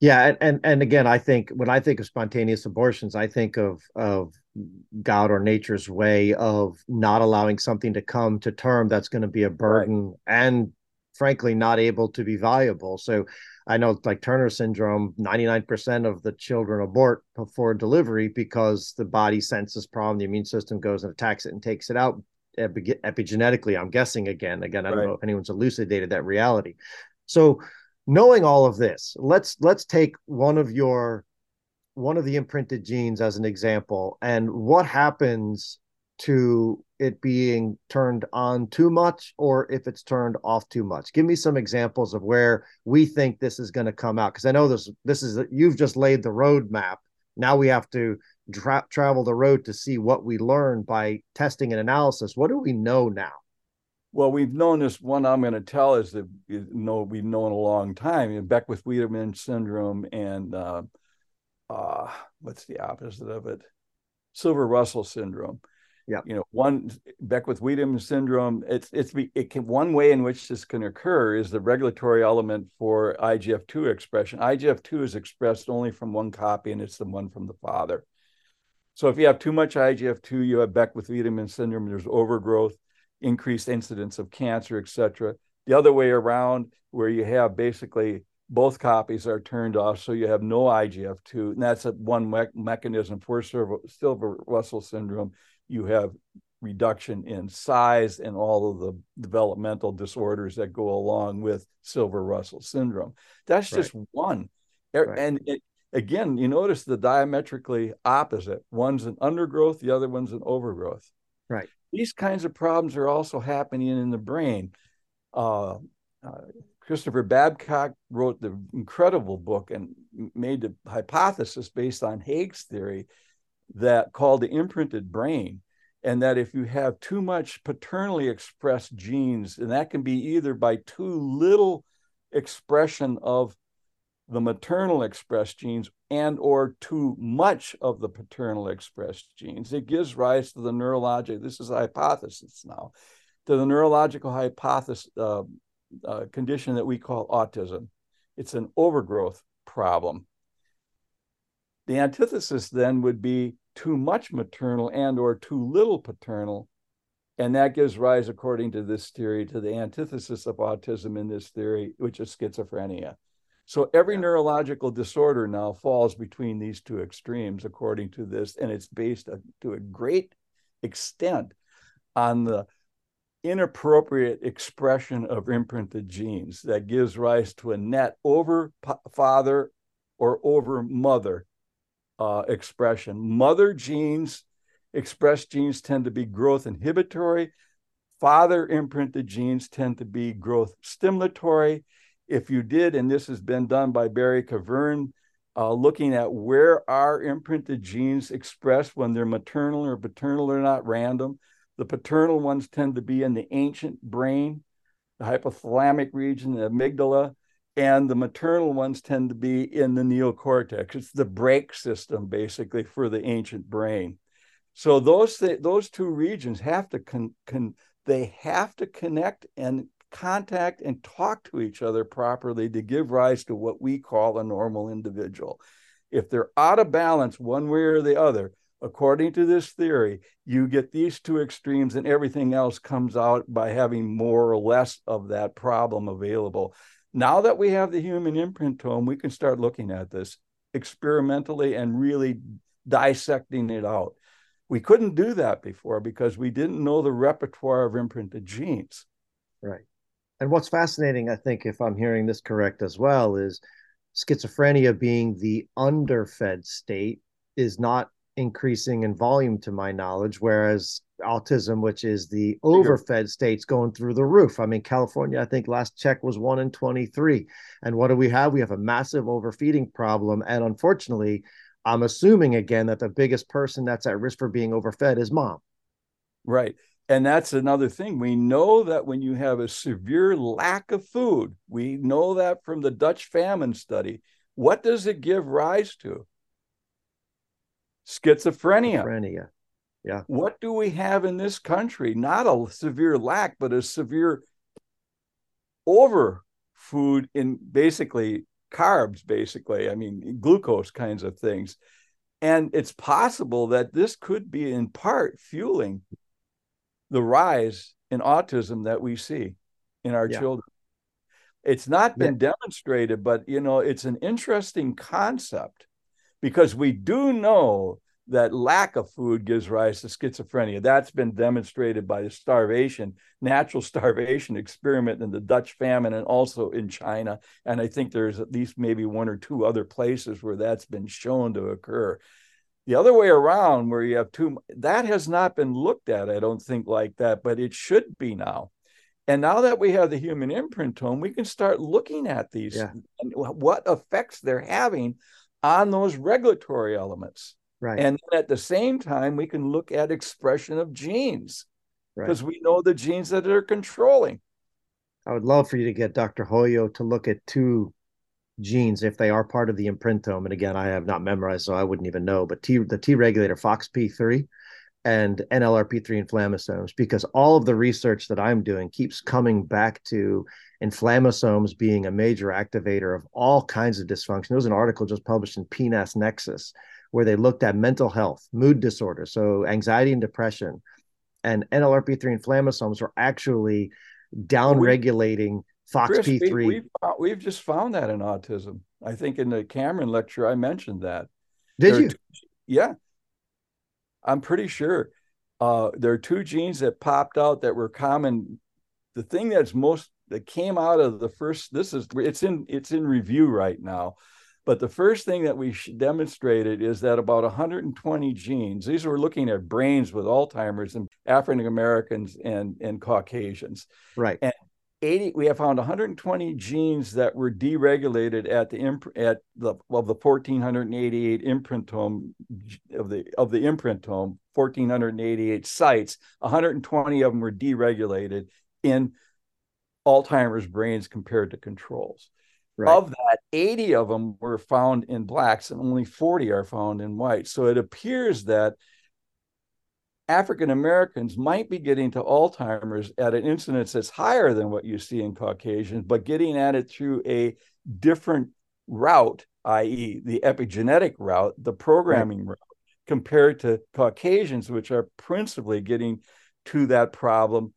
Speaker 1: yeah, and, and and again, I think when I think of spontaneous abortions, I think of of God or nature's way of not allowing something to come to term that's going to be a burden right. and frankly not able to be viable. So I know like Turner syndrome, 99% of the children abort before delivery because the body senses problem, the immune system goes and attacks it and takes it out epigenetically. I'm guessing again, again, I don't right. know if anyone's elucidated that reality. So knowing all of this let's let's take one of your one of the imprinted genes as an example and what happens to it being turned on too much or if it's turned off too much? Give me some examples of where we think this is going to come out because i know this this is you've just laid the roadmap. Now we have to tra- travel the road to see what we learn by testing and analysis. What do we know now
Speaker 2: Well, we've known this one I'm going to tell is that you know we've known a long time. Beckwith Wiedemann syndrome and uh, uh, what's the opposite of it? Silver Russell syndrome.
Speaker 3: Yeah.
Speaker 2: You know, one Beckwith Wiedemann syndrome, it's it's it can one way in which this can occur is the regulatory element for IGF2 expression. IGF2 is expressed only from one copy and it's the one from the father. So if you have too much IGF2, you have Beckwith Wiedemann syndrome, there's overgrowth, increased incidence of cancer, etc. The other way around, where you have basically both copies are turned off, so you have no IGF2, and that's one me- mechanism for Silver Russell syndrome you have reduction in size and all of the developmental disorders that go along with silver russell syndrome that's just right. one er, right. and it, again you notice the diametrically opposite one's an undergrowth the other one's an overgrowth
Speaker 3: right
Speaker 2: these kinds of problems are also happening in the brain. Uh, uh, christopher Badcock wrote the incredible book and made the hypothesis based on haig's theory that called the imprinted brain and that if you have too much paternally expressed genes and that can be either by too little expression of the maternal expressed genes and or too much of the paternal expressed genes. It gives rise to the neurologic this is a hypothesis now to the neurological hypothesis uh, uh, condition that we call autism. It's an overgrowth problem. The antithesis then would be too much maternal and or too little paternal and that gives rise according to this theory to the antithesis of autism in this theory which is schizophrenia so every yeah. neurological disorder now falls between these two extremes according to this and it's based to a great extent on the inappropriate expression of imprinted genes that gives rise to a net over father or over mother uh, expression. Mother genes, expressed genes tend to be growth inhibitory. Father imprinted genes tend to be growth stimulatory. If you did, and this has been done by Barry Keverne, uh, looking at where are imprinted genes expressed when they're maternal or paternal, they're not random. The paternal ones tend to be in the ancient brain, the hypothalamic region, the amygdala and the maternal ones tend to be in the neocortex. It's the brake system, basically, for the ancient brain. So those th- those two regions have to con-, con- they have to connect and contact and talk to each other properly to give rise to what we call a normal individual. If they're out of balance one way or the other, according to this theory, you get these two extremes and everything else comes out by having more or less of that problem available. Now that we have the human imprintome, we can start looking at this experimentally and really dissecting it out. We couldn't do that before because we didn't know the repertoire of imprinted genes.
Speaker 3: Right. And what's fascinating, I think, if I'm hearing this correct as well, is schizophrenia being the underfed state is not increasing in volume to my knowledge, whereas autism, which is the overfed states going through the roof. I mean, California, I think last check was one in 23. And what do we have? We have a massive overfeeding problem. And unfortunately, I'm assuming again that the biggest person that's at risk for being overfed is mom.
Speaker 2: Right. And that's another thing. We know that when you have a severe lack of food, we know that from the Dutch famine study. What does it give rise to? Schizophrenia.
Speaker 3: Schizophrenia. Yeah.
Speaker 2: What do we have in this country? Not a severe lack, but a severe over food in basically carbs, basically. I mean, glucose kinds of things. And it's possible that this could be in part fueling the rise in autism that we see in our yeah. children. It's not been yeah. demonstrated, but you know, it's an interesting concept because we do know that lack of food gives rise to schizophrenia. That's been demonstrated by the starvation, natural *laughs* starvation experiment in the Dutch famine and also in China. And I think there's at least maybe one or two other places where that's been shown to occur. The other way around, where you have two, that has not been looked at, I don't think, like that, but it should be now. And now that we have the human imprint imprintome, we can start looking at these yeah. and what effects they're having on those regulatory elements.
Speaker 3: Right.
Speaker 2: And at the same time, we can look at expression of genes. because right. we know the genes that are controlling.
Speaker 1: I would love for you to get Dr. Hoyo to look at two genes if they are part of the imprintome. And again, I have not memorized, so I wouldn't even know. But T, the T regulator FOXP3 and NLRP3 inflammasomes, because all of the research that I'm doing keeps coming back to inflammasomes being a major activator of all kinds of dysfunction. There was an article just published in PNAS Nexus where they looked at mental health, mood disorder, so anxiety and depression, and NLRP3 inflammasomes are actually down regulating FOXP3.
Speaker 2: we, we've, we've, just found that in autism. I think in the Cameron lecture, I mentioned that.
Speaker 1: Did there you?
Speaker 2: Two, yeah. I'm pretty sure. Uh, there are two genes that popped out that were common. The thing that's most that came out of the first, this is it's in it's in review right now. But the first thing that we demonstrated is that about 120 genes, these were looking at brains with Alzheimer's and African Americans and, and Caucasians.
Speaker 1: Right.
Speaker 2: And 80, we have found 120 genes that were deregulated at the imp, at the of the 1488 imprintome of the of the imprintome 1488 sites 120 of them were deregulated in Alzheimer's brains compared to controls Right. Of that, 80 of them were found in blacks and only 40 are found in whites. So it appears that African Americans might be getting to Alzheimer's at an incidence that's higher than what you see in Caucasians, but getting at it through a different route, i.e., the epigenetic route, the programming route, compared to Caucasians, which are principally getting to that problem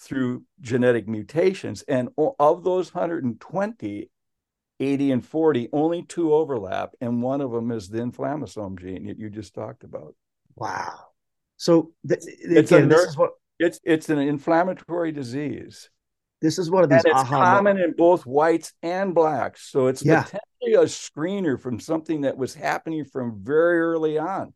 Speaker 2: through genetic mutations. And of those 120, 80 and 40, only two overlap, and one of them is the inflammasome gene that you just talked about.
Speaker 1: Wow. So th-
Speaker 2: it's again, this is what it's it's an inflammatory disease.
Speaker 1: This is one of these
Speaker 2: and it's common in both whites and blacks. So it's yeah. potentially a screener from something that was happening from very early on.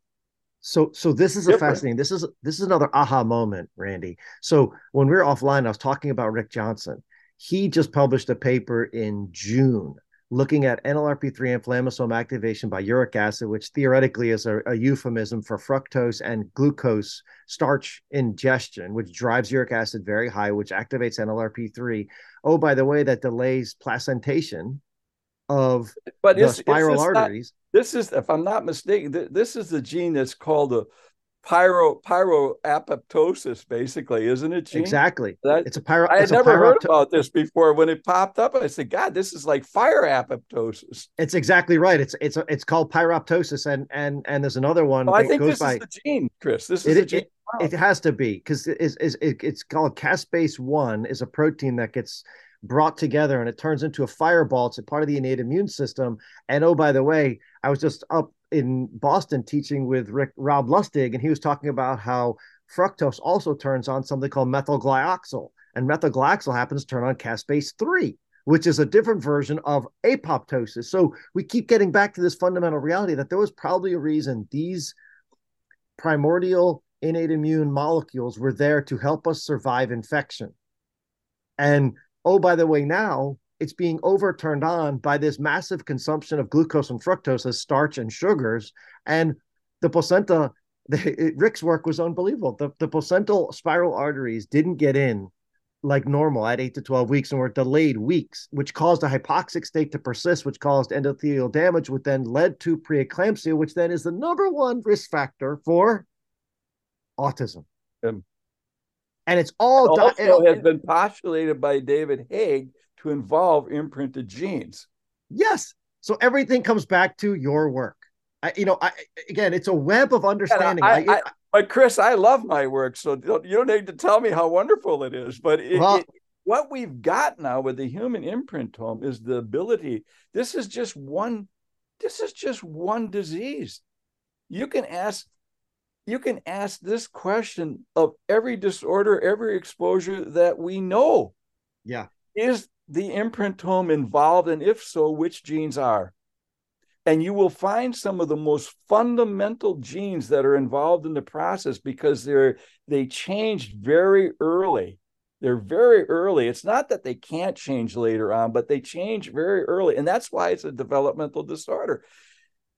Speaker 1: So so this is Different. a fascinating. This is this is another aha moment, Randy. So when we were offline, I was talking about Rick Johnson. He just published a paper in June looking at NLRP3 inflammasome activation by uric acid, which theoretically is a, a, euphemism for fructose and glucose starch ingestion, which drives uric acid very high, which activates NLRP3. Oh, by the way, that delays placentation of but the spiral arteries.
Speaker 2: Not, this is, if I'm not mistaken, this is the gene that's called a pyro pyroapoptosis, basically, isn't it? Gene?
Speaker 1: Exactly. That, it's a pyro.
Speaker 2: I had never heard about this before. When it popped up, I said, "God, this is like fire apoptosis."
Speaker 1: It's exactly right. It's it's it's called pyroptosis, and and and there's another one.
Speaker 2: Oh, I think this by, is the gene, Chris. This is
Speaker 1: it,
Speaker 2: the gene.
Speaker 1: It, wow. it has to be because it is is it, it's called caspase one is a protein that gets brought together and it turns into a fireball. It's a part of the innate immune system. And oh, by the way, I was just up in Boston teaching with Rick Rob Lustig, and he was talking about how fructose also turns on something called methylglyoxal, and methylglyoxal happens to turn on caspase three, which is a different version of apoptosis. So we keep getting back to this fundamental reality that there was probably a reason these primordial innate immune molecules were there to help us survive infection. And oh, by the way, now it's being overturned on by this massive consumption of glucose and fructose as starch and sugars. And the placenta, *laughs* the, Rick's work was unbelievable. The, the placental spiral arteries didn't get in like normal at 8 to 12 weeks and were delayed weeks, which caused a hypoxic state to persist, which caused endothelial damage, which then led to preeclampsia, which then is the number one risk factor for autism. Um, and it's all
Speaker 2: it also it, has been postulated by David Haig to involve imprinted genes.
Speaker 1: Yes. So everything comes back to your work. I, you know, I, again, it's a web of understanding.
Speaker 2: I, I, but Chris, I love my work, so you don't need to tell me how wonderful it is. But it, well, it, what we've got now with the human imprintome is the ability. This is just one. This is just one disease. You can ask. You can ask this question of every disorder, every exposure that we know.
Speaker 1: Yeah.
Speaker 2: Is the imprintome involved? And if so, which genes are? And you will find some of the most fundamental genes that are involved in the process because they're they changed very early. They're very early. It's not that they can't change later on, but they change very early. And that's why it's a developmental disorder.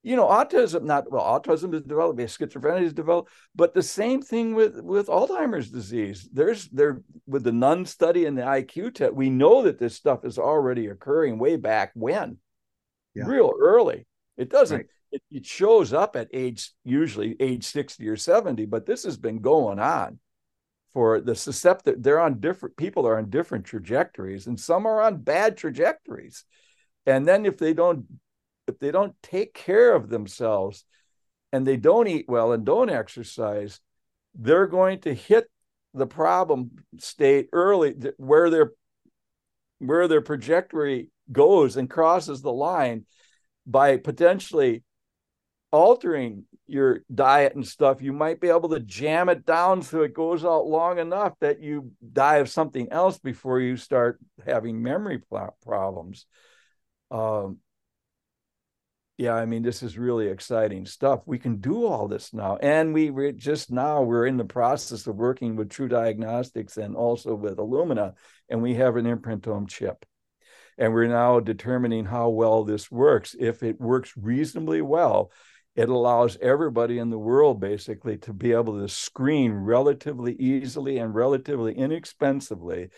Speaker 2: You know, autism, not well, autism is developed, schizophrenia is developed, but the same thing with with Alzheimer's disease. There's there with the Nun study and the IQ test, we know that this stuff is already occurring way back when, yeah. real early. It doesn't. Right. It, it shows up at age usually age 60 or 70 but this has been going on for the susceptible they're on different people are on different trajectories and some are on bad trajectories and then if they don't if they don't take care of themselves and they don't eat well and don't exercise, they're going to hit the problem state early where their where their trajectory goes and crosses the line by potentially altering your diet and stuff. You might be able to jam it down so it goes out long enough that you die of something else before you start having memory problems. Um, yeah, I mean, this is really exciting stuff. We can do all this now. And we just now we're in the process of working with TruDiagnostics and also with Illumina, and we have an imprintome chip. And we're now determining how well this works. If it works reasonably well, it allows everybody in the world basically to be able to screen relatively easily and relatively inexpensively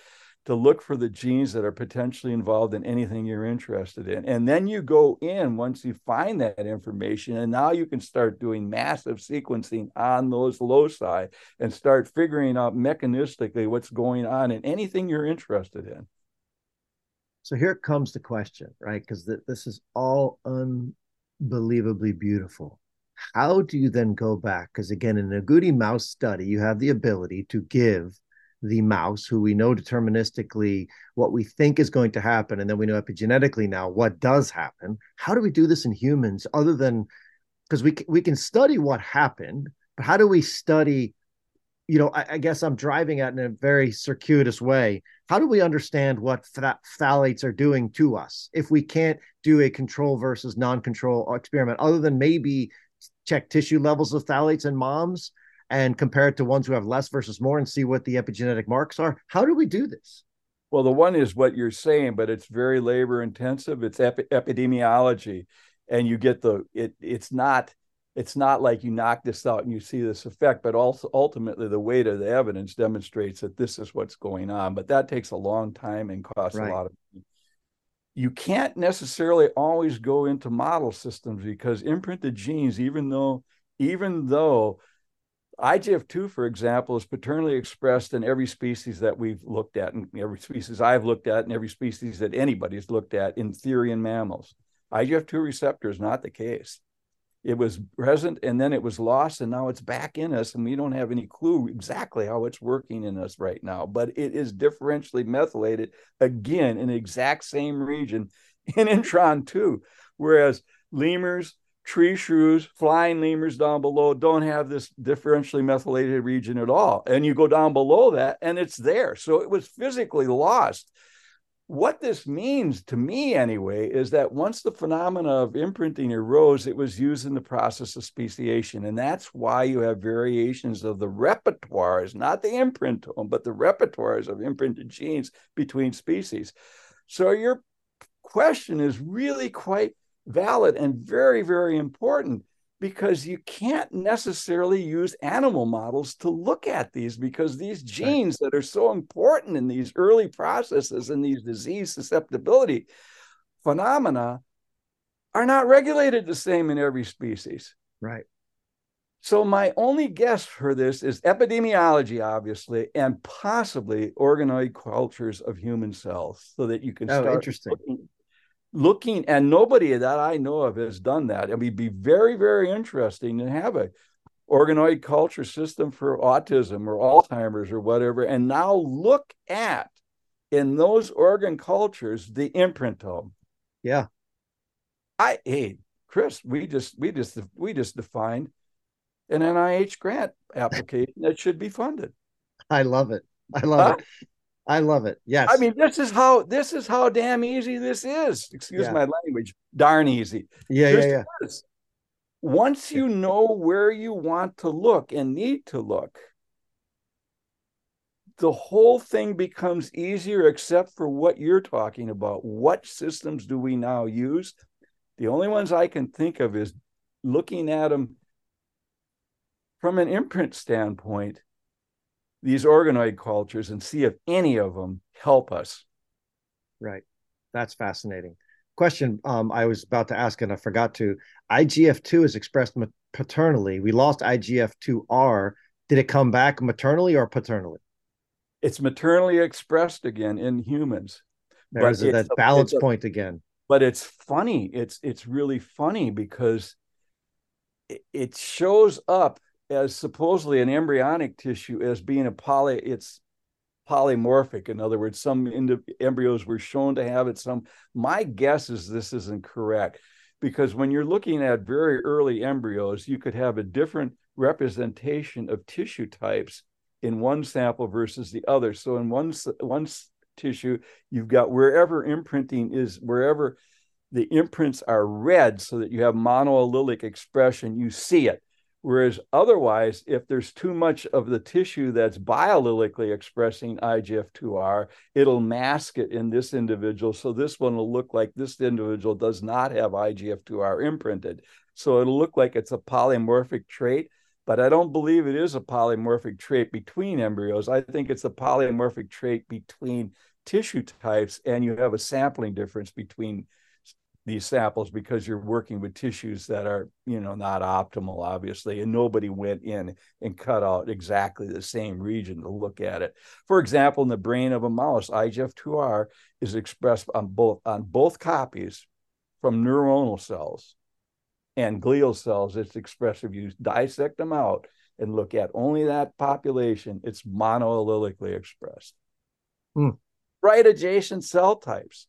Speaker 2: to look for the genes that are potentially involved in anything you're interested in. And then you go in once you find that information, and now you can start doing massive sequencing on those loci and start figuring out mechanistically what's going on in anything you're interested in.
Speaker 3: So here comes the question, right? Because th- this is all unbelievably beautiful. How do you then go back? Because again, in a Agouti mouse study, you have the ability to give the mouse, who we know deterministically what we think is going to happen, and then we know epigenetically now what does happen. How do we do this in humans other than because we we can study what happened, but how do we study? You know, I, I guess I'm driving at in a very circuitous way. How do we understand what phthalates are doing to us if we can't do a control versus non-control experiment, other than maybe check tissue levels of phthalates in moms? And compare it to ones who have less versus more and see what the epigenetic marks are? How do we do this?
Speaker 2: Well, the one is what you're saying, but it's very labor intensive. It's epi- epidemiology, and you get the it. It's not it's not like you knock this out and you see this effect, but also ultimately the weight of the evidence demonstrates that this is what's going on. But that takes a long time and costs right. a lot of money. You can't necessarily always go into model systems because imprinted genes, even though even though IGF2, for example, is paternally expressed in every species that we've looked at, and every species I've looked at, and every species that anybody's looked at in theory in mammals. IGF2 receptor is not the case. It was present and then it was lost, and now it's back in us, and we don't have any clue exactly how it's working in us right now. But it is differentially methylated again in the exact same region in intron 2. Whereas lemurs, tree shrews, flying lemurs down below don't have this differentially methylated region at all. And you go down below that and it's there. So it was physically lost. What this means to me, anyway, is that once the phenomena of imprinting arose, it was used in the process of speciation. And that's why you have variations of the repertoires, not the imprintome, but the repertoires of imprinted genes between species. So your question is really quite valid and very, very important because you can't necessarily use animal models to look at these because these genes that are so important in these early processes and these disease susceptibility phenomena are not regulated the same in every species.
Speaker 3: Right.
Speaker 2: So my only guess for this is epidemiology, obviously, and possibly organoid cultures of human cells, so that you can oh, start looking, looking and nobody that I know of has done that. It would be very, very interesting to have a organoid culture system for autism or Alzheimer's or whatever, and now look at in those organ cultures the imprintome.
Speaker 3: Yeah.
Speaker 2: I hey, Chris, we just we just we just defined an NIH grant application that should be funded.
Speaker 3: I love it. I love it. I love it. Yes.
Speaker 2: I mean, this is how this is how damn easy this is. Excuse yeah. my language. Darn easy.
Speaker 3: Yeah, this yeah, yeah.
Speaker 2: Once you know where you want to look and need to look, the whole thing becomes easier except for what you're talking about. What systems do we now use? The only ones I can think of is looking at them from an imprint standpoint, these organoid cultures and see if any of them help us.
Speaker 1: Right. That's fascinating. Question um, I was about to ask and I forgot to. IGF2 is expressed paternally. We lost IGF2R. Did it come back maternally or paternally?
Speaker 2: It's maternally expressed again in humans.
Speaker 1: There's that balance a, point again.
Speaker 2: But it's funny. It's it's really funny because it, it shows up as supposedly an embryonic tissue as being a poly. It's polymorphic. In other words, some embryos were shown to have it. Some. My guess is this isn't correct because when you're looking at very early embryos, you could have a different representation of tissue types in one sample versus the other. So in one one tissue, you've got wherever imprinting is, wherever the imprints are read, so that you have monoallelic expression, you see it. Whereas otherwise, if there's too much of the tissue that's biallelically expressing IGF2R, it'll mask it in this individual. So this one will look like this individual does not have IGF2R imprinted. So it'll look like it's a polymorphic trait, but I don't believe it is a polymorphic trait between embryos. I think it's a polymorphic trait between tissue types, and you have a sampling difference between these samples because you're working with tissues that are you know not optimal obviously and nobody went in and cut out exactly the same region to look at it. For example in the brain of a mouse igf2r is expressed on both on both copies from neuronal cells and glial cells. It's expressed if you dissect them out and look at only that population it's monoallelically expressed. Hmm. right adjacent cell types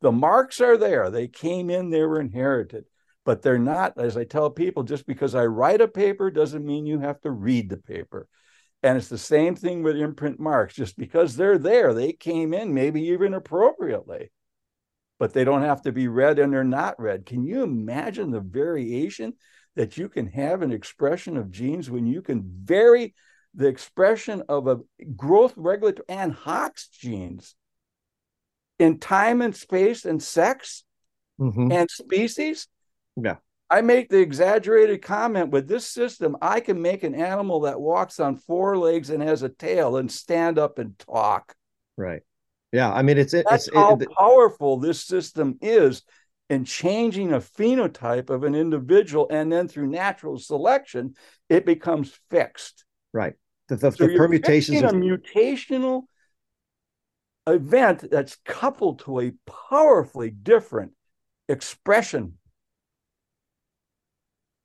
Speaker 2: the marks are there. They came in, they were inherited, but they're not, as I tell people, just because I write a paper doesn't mean you have to read the paper. And it's the same thing with imprint marks. Just because they're there, they came in maybe even appropriately, but they don't have to be read and they're not read. Can you imagine the variation that you can have an expression of genes when you can vary the expression of a growth regulator and Hox genes? In time and space and sex mm-hmm. and species.
Speaker 1: Yeah.
Speaker 2: I make the exaggerated comment with this system, I can make an animal that walks on four legs and has a tail and stand up and talk.
Speaker 1: Right. Yeah. I mean, it's
Speaker 2: That's
Speaker 1: it's
Speaker 2: how
Speaker 1: it,
Speaker 2: powerful this system is in changing a phenotype of an individual. And then through natural selection, it becomes fixed.
Speaker 1: Right. The, the, so the permutations
Speaker 2: of... a mutational event that's coupled to a powerfully different expression.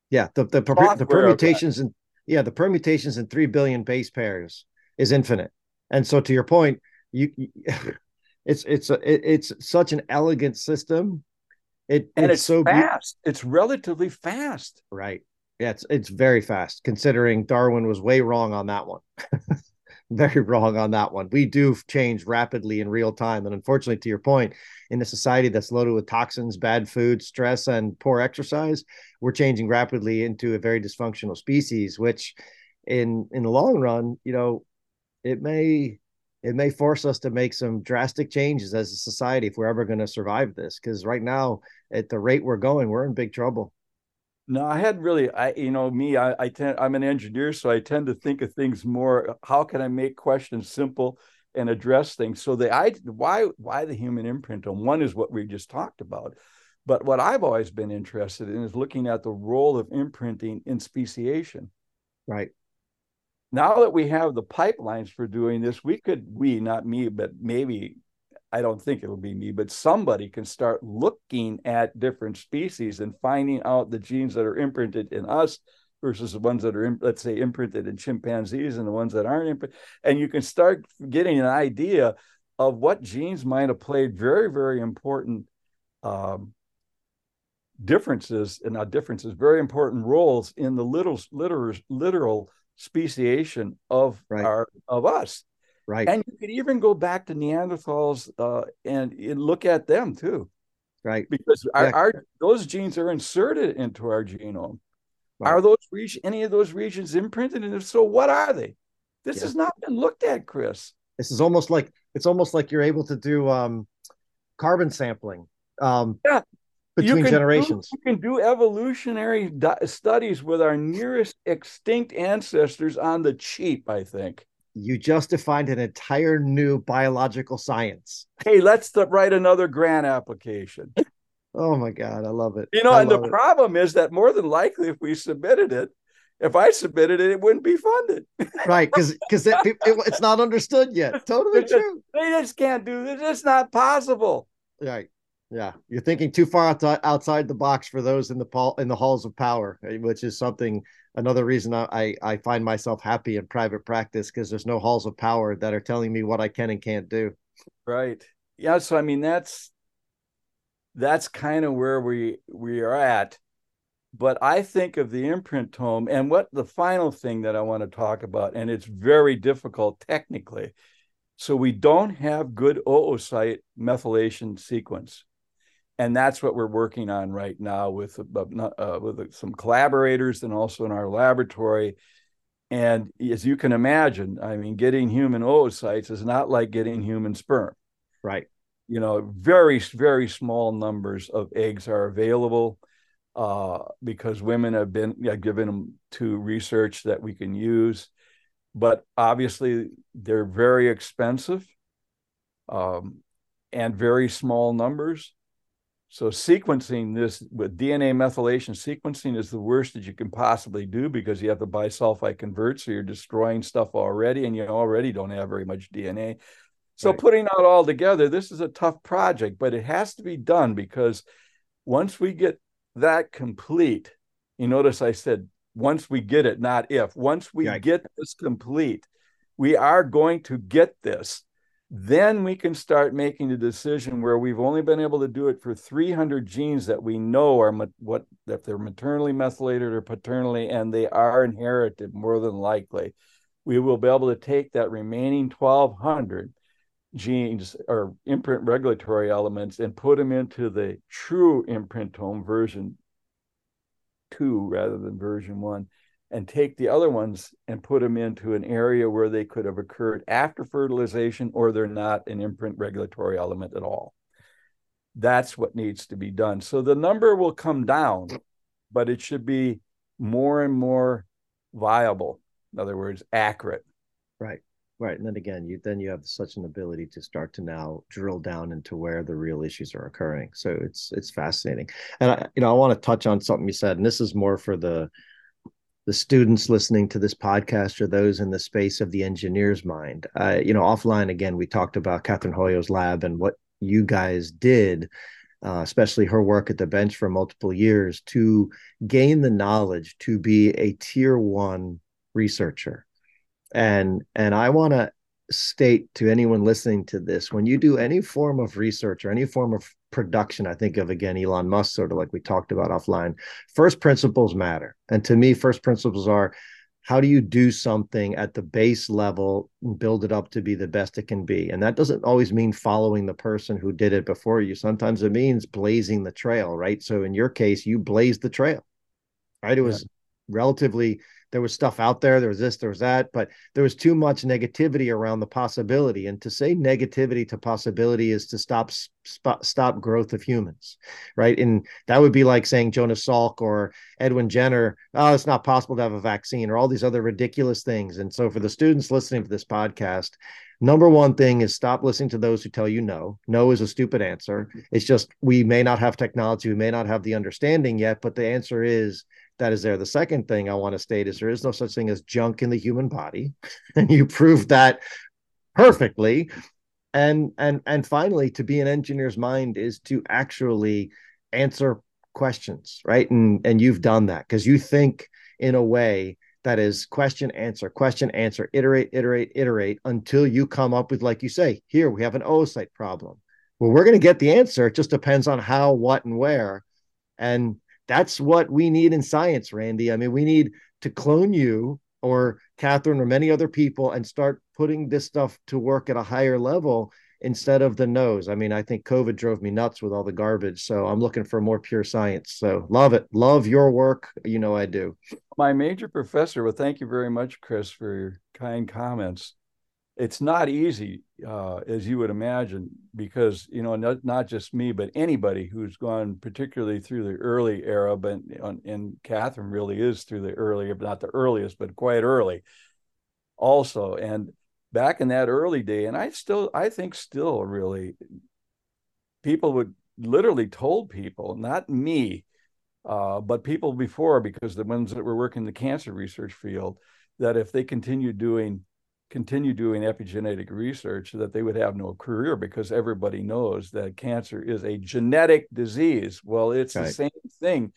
Speaker 1: Yeah, the the, per, the permutations and yeah, the permutations in three billion base pairs is infinite. And so, to your point, you, you *laughs* it's it's a, it, it's such an elegant system. It
Speaker 2: and it's, it's so fast. Be- it's relatively fast.
Speaker 1: Right. Yeah, it's it's very fast considering Darwin was way wrong on that one. *laughs* very *laughs* wrong on that one. We do change rapidly in real time. And unfortunately, to your point, in a society that's loaded with toxins, bad food, stress, and poor exercise, we're changing rapidly into a very dysfunctional species, which in in the long run, you know, it may it may force us to make some drastic changes as a society if we're ever going to survive this. Because right now, at the rate we're going, we're in big trouble.
Speaker 2: No, I had really, I you know me, I, I tend, I'm an engineer, so I tend to think of things more. How can I make questions simple and address things? So the I why why the human imprintome one is what we just talked about, but what I've always been interested in is looking at the role of imprinting in speciation.
Speaker 1: Right.
Speaker 2: Now that we have the pipelines for doing this, we could we not me, but maybe I don't think it'll be me, but somebody can start looking at different species and finding out the genes that are imprinted in us versus the ones that are, let's say, imprinted in chimpanzees and the ones that aren't imprinted. And you can start getting an idea of what genes might have played very, very important um, differences, and not differences, very important roles in the little, literal, literal speciation of right. our of us.
Speaker 1: Right.
Speaker 2: And you could even go back to Neanderthals uh, and, and, look at them too.
Speaker 1: Right.
Speaker 2: Because our, yeah. our those genes are inserted into our genome. Right. Are those any of those regions imprinted? And if so, what are they? This yeah. has not been looked at, Chris.
Speaker 1: This is almost like it's almost like you're able to do um, carbon sampling. Um,
Speaker 2: yeah.
Speaker 3: between generations.
Speaker 2: Do, you can do evolutionary di- studies with our nearest extinct ancestors on the cheap, I think.
Speaker 3: You just defined an entire new biological science.
Speaker 2: Hey, let's write another grant application.
Speaker 3: oh my God, I love it.
Speaker 2: You know,
Speaker 3: I
Speaker 2: and the
Speaker 3: it.
Speaker 2: problem is that more than likely, if we submitted it, if I submitted it, it wouldn't be funded. *laughs*
Speaker 3: right because because it, it, it's not understood yet. Totally
Speaker 2: They just-
Speaker 3: true.
Speaker 2: They just can't do this. It's not possible.
Speaker 3: Right. Yeah, you're thinking too far outside the box for those in the in the halls of power, eh, which is something another reason I, I find myself happy in private practice because there's no halls of power that are telling me what I can and can't do.
Speaker 2: Right. Yeah. So I mean, that's that's kind of where we we are at. But I think of the imprintome and what the final thing that I want to talk about, and it's very difficult technically. So we don't have good oocyte methylation sequence. And that's what we're working on right now with uh, with some collaborators and also in our laboratory. And as you can imagine, I mean, getting human oocytes is not like getting human sperm
Speaker 3: Right.
Speaker 2: you know very very small numbers of eggs are available uh, because women have been yeah, given them to research that we can use but obviously they're very expensive um, and very small numbers so sequencing this with dna methylation sequencing is the worst that you can possibly do because you have to bisulfite convert so you're destroying stuff already and you already don't have very much dna so
Speaker 3: Right.
Speaker 2: putting out all together, this is a tough project, but it has to be done because once we get that complete, you notice I said once we get it, not if. Once we
Speaker 3: Right.
Speaker 2: get this complete, we are going to get this. Then we can start making the decision where we've only been able to do it for 300 genes that we know are what if they're maternally methylated or paternally, and they are inherited more than likely. We will be able to take that remaining 1,200 genes or imprint regulatory elements and put them into the true imprintome version two rather than version one and take the other ones and put them into an area where they could have occurred after fertilization or they're not an imprint regulatory element at all that's what needs to be done so the number will come down but it should be more and more viable in other words accurate
Speaker 3: Right. Right. And then again, you then you have such an ability to start to now drill down into where the real issues are occurring. So it's it's fascinating. And I, you know, I want to touch on something you said, and this is more for the the students listening to this podcast or those in the space of the engineer's mind. Uh, you know, offline again, we talked about Cathrine Hoyo's lab and what you guys did, uh, especially her work at the bench for multiple years to gain the knowledge to be a tier one researcher and and i want to state to anyone listening to this when you do any form of research or any form of production i think of again elon musk sort of like we talked about offline first principles matter. And to me first principles are how do you do something at the base level and build it up to be the best it can be? And that doesn't always mean following the person who did it before you. Sometimes it means blazing the trail right? So in your case you blazed the trail right? It was relatively there was stuff out there there was this there was that but there was too much negativity around the possibility. And to say negativity to possibility is to stop stop, stop growth of humans right? And that would be like saying jonas salk or edward jenner oh it's not possible to have a vaccine or all these other ridiculous things. And so for the students listening to this podcast number one thing is stop listening to those who tell you no. No is a stupid answer. It's just we may not have technology we may not have the understanding yet but the answer is that is there. The second thing I want to state is there is no such thing as junk in the human body, *laughs* and you proved that perfectly. And and and finally, to be an engineer's mind is to actually answer questions, right? And and you've done that because you think in a way that is question answer question answer iterate iterate iterate until you come up with like you say here we have an oocyte problem well we're going to get the answer it just depends on how what and where and that's what we need in science, Randy. I mean, we need to clone you or Cathrine or many other people and start putting this stuff to work at a higher level instead of the nose. I mean, I think COVID drove me nuts with all the garbage. So I'm looking for more pure science. So love it. Love your work. You know, I do.
Speaker 2: My major professor, well, thank you very much, Chris, for your kind comments. It's not easy, uh, as you would imagine, because you know not, not just me, but anybody who's gone particularly through the early era, but and Cathrine really is through the earlier, but not the earliest, but quite early, also. And back in that early day, and I still, I think, still really, people would literally told people, not me, uh, but people before, because the ones that were working in the cancer research field, that if they continued doing continue doing epigenetic research that they would have no career because everybody knows that cancer is a genetic disease. Well it's right. the same thing.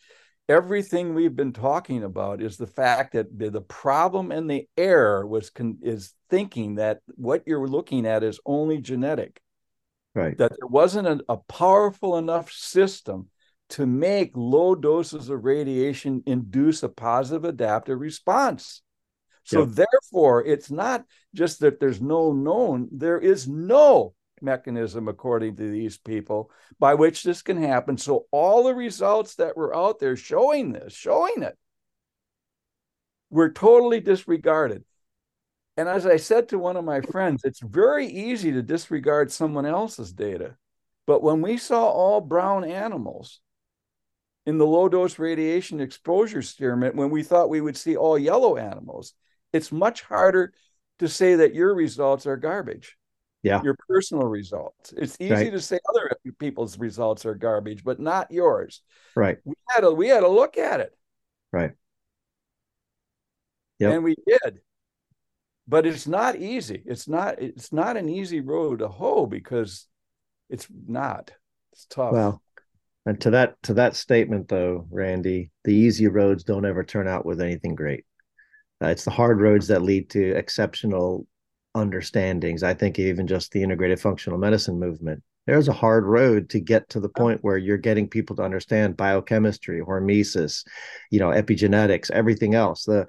Speaker 2: Everything we've been talking about is the fact that the, the problem and the error was con- is thinking that what you're looking at is only genetic.
Speaker 3: Right.
Speaker 2: That there wasn't a, a powerful enough system to make low doses of radiation induce a positive adaptive response so yep. therefore, it's not just that there's no known, there is no mechanism, according to these people, by which this can happen. So all the results that were out there showing this, showing it, were totally disregarded. And as I said to one of my friends, it's very easy to disregard someone else's data. But when we saw all brown animals in the low dose radiation exposure experiment, when we thought we would see all yellow animals, it's much harder to say that your results are garbage.
Speaker 3: Yeah.
Speaker 2: Your personal results. It's easy right. to say other people's results are garbage, but not yours.
Speaker 3: Right.
Speaker 2: We had a we had a look at it.
Speaker 3: Right.
Speaker 2: Yep. And we did. But it's not easy. It's not it's not an easy road to hoe because it's not. It's tough.
Speaker 3: Well, and to that to that statement though, Randy, the easy roads don't ever turn out with anything great. Uh, it's the hard roads that lead to exceptional understandings. I think even just the integrated functional medicine movement. There's a hard road to get to the point where you're getting people to understand biochemistry, hormesis, you know, epigenetics, everything else. The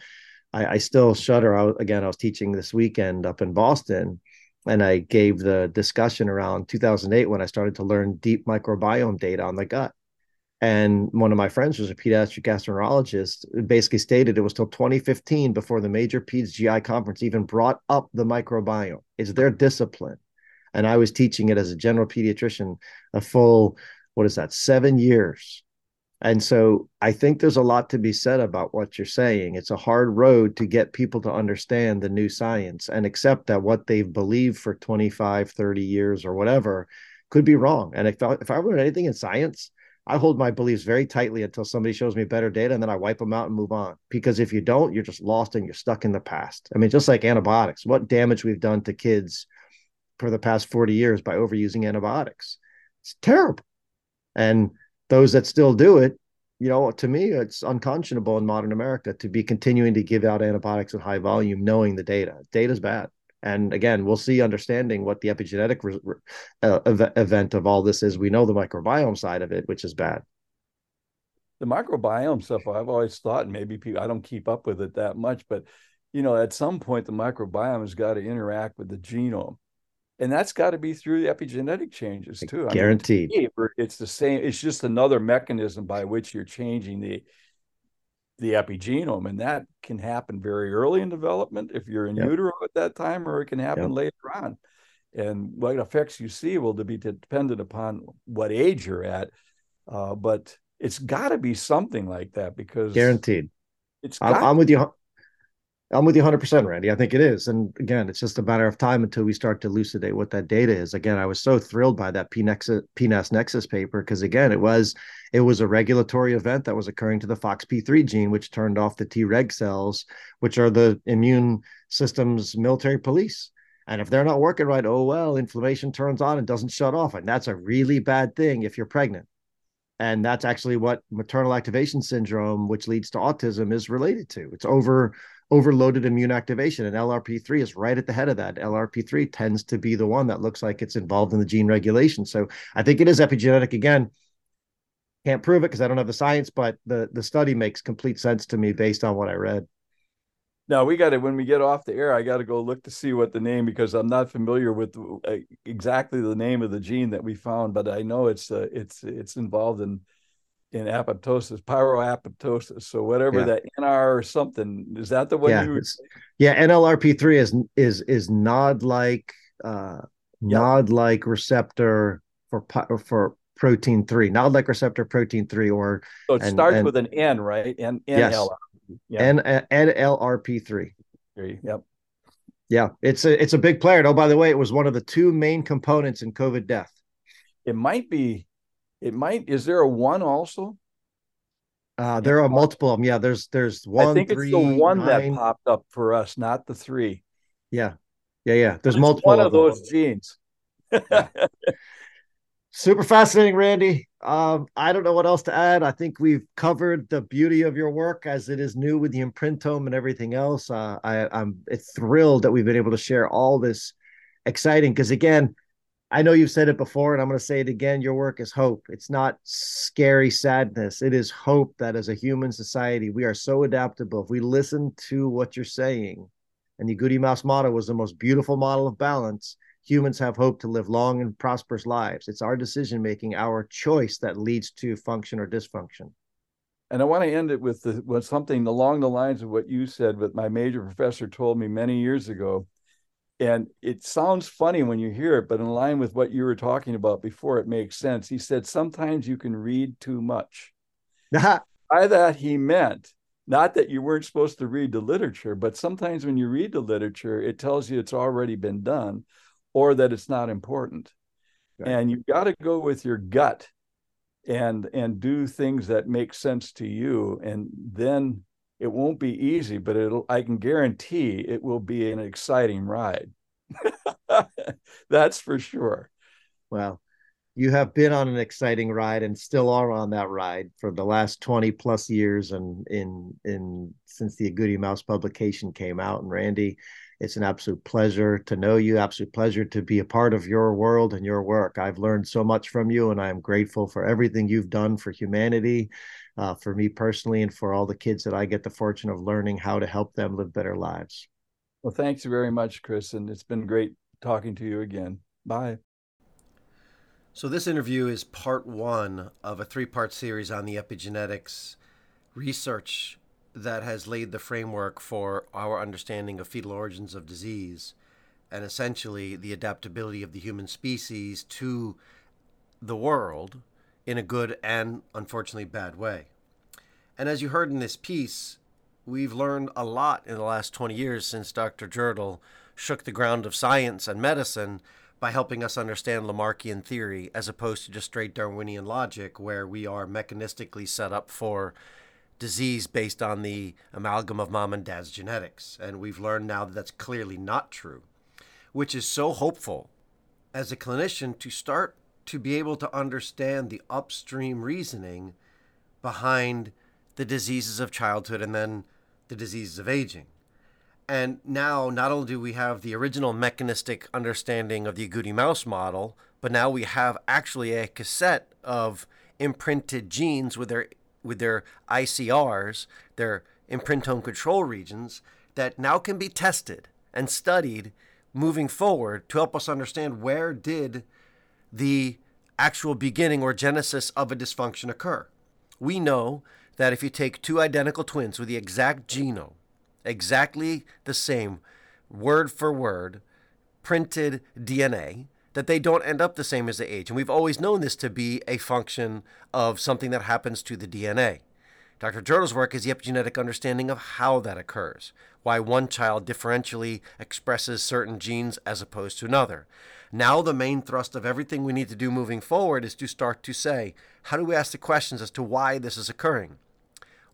Speaker 3: I, I still shudder. I, again, I was teaching this weekend up in Boston, and I gave the discussion around 2008 when I started to learn deep microbiome data on the gut. And one of my friends was a pediatric gastroenterologist, basically stated it was till 2015 before the major peds GI conference even brought up the microbiome. It's their discipline. And I was teaching it as a general pediatrician a full, what is that, seven years. And so I think there's a lot to be said about what you're saying. It's a hard road to get people to understand the new science and accept that what they've believed for 25, 30 years or whatever could be wrong. And if I, if I learn anything in science, I hold my beliefs very tightly until somebody shows me better data and then I wipe them out and move on. Because if you don't, you're just lost and you're stuck in the past. I mean, just like antibiotics, what damage we've done to kids for the past 40 years by overusing antibiotics. It's terrible. And those that still do it, you know, to me, it's unconscionable in modern America to be continuing to give out antibiotics in high volume, knowing the data. Data's bad. And again, we'll see understanding what the epigenetic re- uh, ev- event of all this is. We know the microbiome side of it, which is bad.
Speaker 2: The microbiome stuff, I've always thought maybe people, I don't keep up with it that much, but you know, at some point the microbiome has got to interact with the genome. And that's got to be through the epigenetic changes too.
Speaker 3: Guaranteed.
Speaker 2: I mean, it's the same. It's just another mechanism by which you're changing the the epigenome, and that can happen very early in development if you're in yep. utero at that time, or it can happen yep. later on. And what effects you see will be dependent upon what age you're at, uh, but it's got to be something like that because
Speaker 3: guaranteed. It's I'm, I'm with you. I'm with you 100%, Randy. I think it is. And again, it's just a matter of time until we start to elucidate what that data is. Again, I was so thrilled by that PNAS Nexus paper because, again, it was it was a regulatory event that was occurring to the FOXP3 gene, which turned off the Treg cells, which are the immune system's military police. And if they're not working right, oh, well, inflammation turns on and doesn't shut off. And that's a really bad thing if you're pregnant. And that's actually what maternal activation syndrome, which leads to autism, is related to. It's over overloaded immune activation. And LRP3 is right at the head of that. LRP3 tends to be the one that looks like it's involved in the gene regulation. So I think it is epigenetic again. Can't prove it because I don't have the science, but the the study makes complete sense to me based on what I read.
Speaker 2: Now we got to when we get off the air, I got to go look to see what the name because I'm not familiar with uh, exactly the name of the gene that we found, but I know it's uh, it's it's involved in in apoptosis, pyroapoptosis. So whatever
Speaker 3: Yeah.
Speaker 2: that NR or something is that the one
Speaker 3: yeah,
Speaker 2: you
Speaker 3: yeah. NLRP3 is is is nod like uh,
Speaker 2: Yeah.
Speaker 3: nod like receptor for for protein three, nod like receptor protein three, or
Speaker 2: so it
Speaker 3: and-
Speaker 2: starts
Speaker 3: and-
Speaker 2: with an N, right? N
Speaker 3: Yes.
Speaker 2: NLR. Yeah.
Speaker 3: N NLRP3.
Speaker 2: Yep.
Speaker 3: Yeah, it's a it's a big player. Oh, by the way, it was one of the two main components in COVID death.
Speaker 2: It might be. It might. Is there a one also?
Speaker 3: Uh, there are multiple of them. Yeah, there's there's one,
Speaker 2: I think
Speaker 3: three,
Speaker 2: it's the one
Speaker 3: nine.
Speaker 2: that popped up for us, not the three.
Speaker 3: Yeah, yeah, yeah. There's
Speaker 2: It's
Speaker 3: multiple
Speaker 2: One
Speaker 3: of
Speaker 2: of
Speaker 3: them.
Speaker 2: those genes. *laughs*
Speaker 3: Super fascinating, Randy. Um, I don't know what else to add. I think we've covered the beauty of your work as it is new with the imprintome and everything else. Uh, I, I'm thrilled that we've been able to share all this exciting because again, I know you've said it before, and I'm going to say it again. Your work is hope. It's not scary sadness. It is hope that as a human society, we are so adaptable. If we listen to what you're saying, and the Agouti Mouse motto was the most beautiful model of balance, humans have hope to live long and prosperous lives. It's our decision making, our choice that leads to function or dysfunction.
Speaker 2: And I want to end it with the, with something along the lines of what you said, what my major professor told me many years ago. And it sounds funny when you hear it, but in line with what you were talking about before, it makes sense. He said, sometimes you can read too much. *laughs* By that, he meant not that you weren't supposed to read the literature, but sometimes when you read the literature, it tells you it's already been done or that it's not important. And you've got to go with your gut and and do things that make sense to you and then it won't be easy but it'll i can guarantee it will be an exciting ride *laughs* that's for sure
Speaker 3: well, you have been on an exciting ride and still are on that ride for the last 20 plus years and in in since the Agouti Mouse publication came out. And Randy, it's an absolute pleasure to know you, absolute pleasure to be a part of your world and your work. I've learned so much from you, and I am grateful for everything you've done for humanity, uh, for me personally, and for all the kids that I get the fortune of learning how to help them live better lives.
Speaker 2: well thanks very much chris and it's been great talking to you again bye
Speaker 1: So, this interview is part one of a three part series on the epigenetics research that has laid the framework for our understanding of fetal origins of disease and essentially the adaptability of the human species to the world in a good and unfortunately bad way. And as you heard in this piece, we've learned a lot in the last 20 years since Dr. Jirtle shook the ground of science and medicine by helping us understand Lamarckian theory as opposed to just straight Darwinian logic, where we are mechanistically set up for disease based on the amalgam of mom and dad's genetics. And we've learned now that that's clearly not true, which is so hopeful as a clinician to start to be able to understand the upstream reasoning behind the diseases of childhood and then the diseases of aging. And now, not only do we have the original mechanistic understanding of the Agouti mouse model, but now we have actually a cassette of imprinted genes with their with their ICRs, their imprintome control regions, that now can be tested and studied moving forward to help us understand where did the actual beginning or genesis of a dysfunction occur. We know that if you take two identical twins with the exact genome, exactly the same, word for word, printed DNA, that they don't end up the same as they age. And we've always known this to be a function of something that happens to the DNA. Dr. Jirtle's work is the epigenetic understanding of how that occurs, why one child differentially expresses certain genes as opposed to another. Now, the main thrust of everything we need to do moving forward is to start to say, how do we ask the questions as to why this is occurring?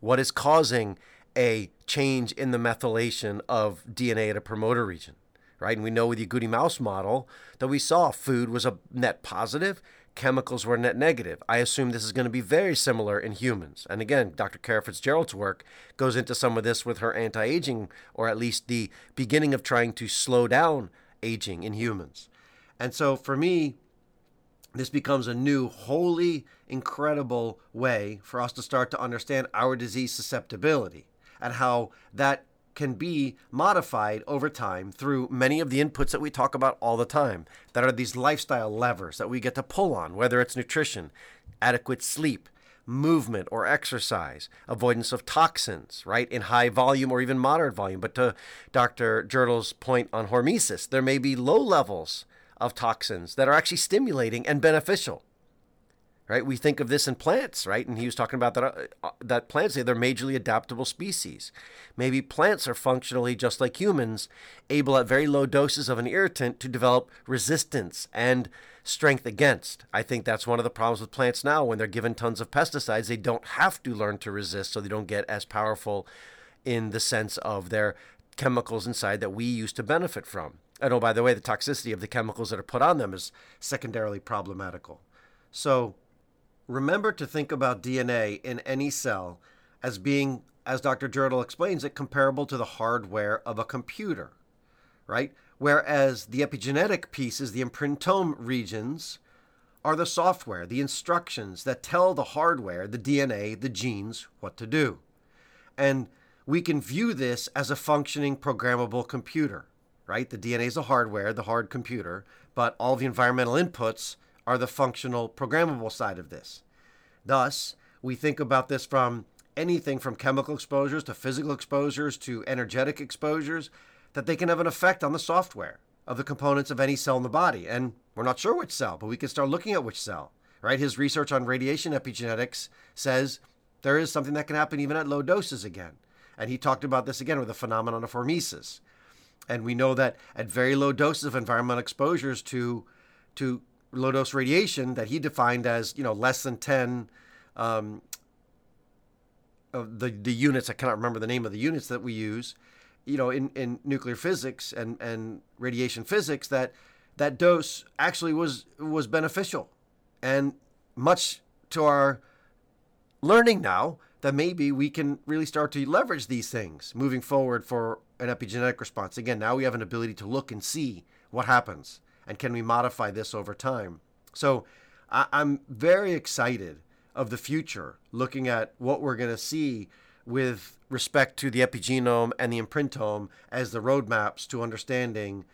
Speaker 1: What is causing a change in the methylation of DNA at a promoter region? Right? And we know with the Agouti mouse model that we saw food was a net positive, chemicals were net negative. I assume this is going to be very similar in humans. And again, Dr. Kara Fitzgerald's work goes into some of this with her anti aging, or at least the beginning of trying to slow down aging in humans. And so for me, this becomes a new, wholly incredible way for us to start to understand our disease susceptibility and how that can be modified over time through many of the inputs that we talk about all the time that are these lifestyle levers that we get to pull on, whether it's nutrition, adequate sleep, movement or exercise, avoidance of toxins, right, in high volume or even moderate volume. But to Dr. Jirtle's point on hormesis, there may be low levels of toxins that are actually stimulating and beneficial right? We think of this in plants, right? And he was talking about that uh, uh, that plants they're majorly adaptable species. Maybe plants are functionally just like humans, able at very low doses of an irritant to develop resistance and strength against. I think that's one of the problems with plants now when they're given tons of pesticides, they don't have to learn to resist so they don't get as powerful in the sense of their chemicals inside that we used to benefit from. And oh, by the way, the toxicity of the chemicals that are put on them is secondarily problematical. So, remember to think about DNA in any cell as being, as Dr. Jirtle explains it, comparable to the hardware of a computer, right? Whereas the epigenetic pieces, the imprintome regions, are the software, the instructions that tell the hardware, the DNA, the genes, what to do. And we can view this as a functioning programmable computer, right? The DNA is the hardware, the hard computer, but all the environmental inputs are the functional programmable side of this. Thus, we think about this from anything from chemical exposures to physical exposures to energetic exposures that they can have an effect on the software of the components of any cell in the body. And we're not sure which cell, but we can start looking at which cell, right? His research on radiation epigenetics says there is something that can happen even at low doses again. And he talked about this again with the phenomenon of hormesis. And we know that at very low doses of environmental exposures to to low dose radiation that he defined as you know less than 10 um, of the the units I cannot remember the name of the units that we use you know in, in nuclear physics and, and radiation physics that that dose actually was was beneficial. And much to our learning now that maybe we can really start to leverage these things moving forward for an epigenetic response again now we have an ability to look and see what happens and can we modify this over time? So I- I'm very excited of the future, looking at what we're going to see with respect to the epigenome and the imprintome as the roadmaps to understanding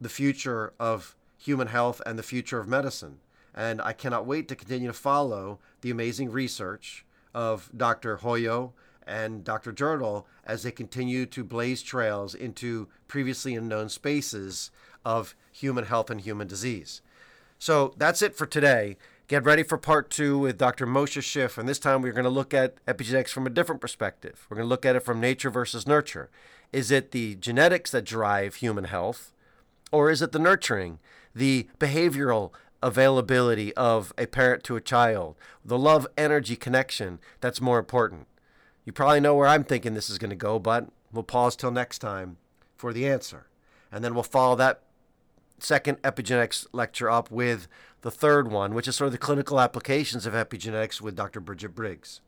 Speaker 1: the future of human health and the future of medicine. And I cannot wait to continue to follow the amazing research of Dr. Hoyo and Dr. Jirtle as they continue to blaze trails into previously unknown spaces of human health and human disease. So that's it for today. Get ready for part two with Dr. Moshe Szyf, and this time we're going to look at epigenetics from a different perspective. We're going to look at it from nature versus nurture. Is it the genetics that drive human health, or is it the nurturing, the behavioral availability of a parent to a child, the love energy connection that's more important? You probably know where I'm thinking this is going to go, but we'll pause till next time for the answer. And then we'll follow that second epigenetics lecture up with the third one, which is sort of the clinical applications of epigenetics with Dr. Bridget Briggs.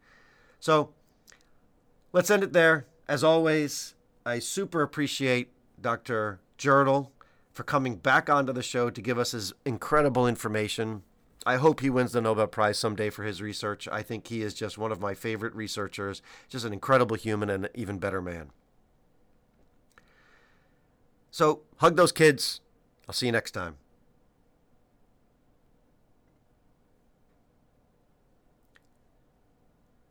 Speaker 1: So let's end it there. As always, I super appreciate Dr. Jirtle for coming back onto the show to give us his incredible information. I hope he wins the Nobel Prize someday for his research. I think he is just one of my favorite researchers, just an incredible human and an even better man. So, hug those kids. I'll see you next time.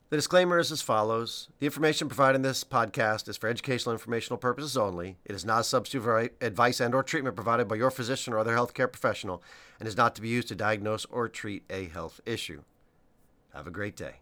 Speaker 1: The disclaimer is as follows The information provided in this podcast is for educational informational purposes only. It is not a substitute for advice and or treatment provided by your physician or other healthcare professional and is not to be used to diagnose or treat a health issue. Have a great day.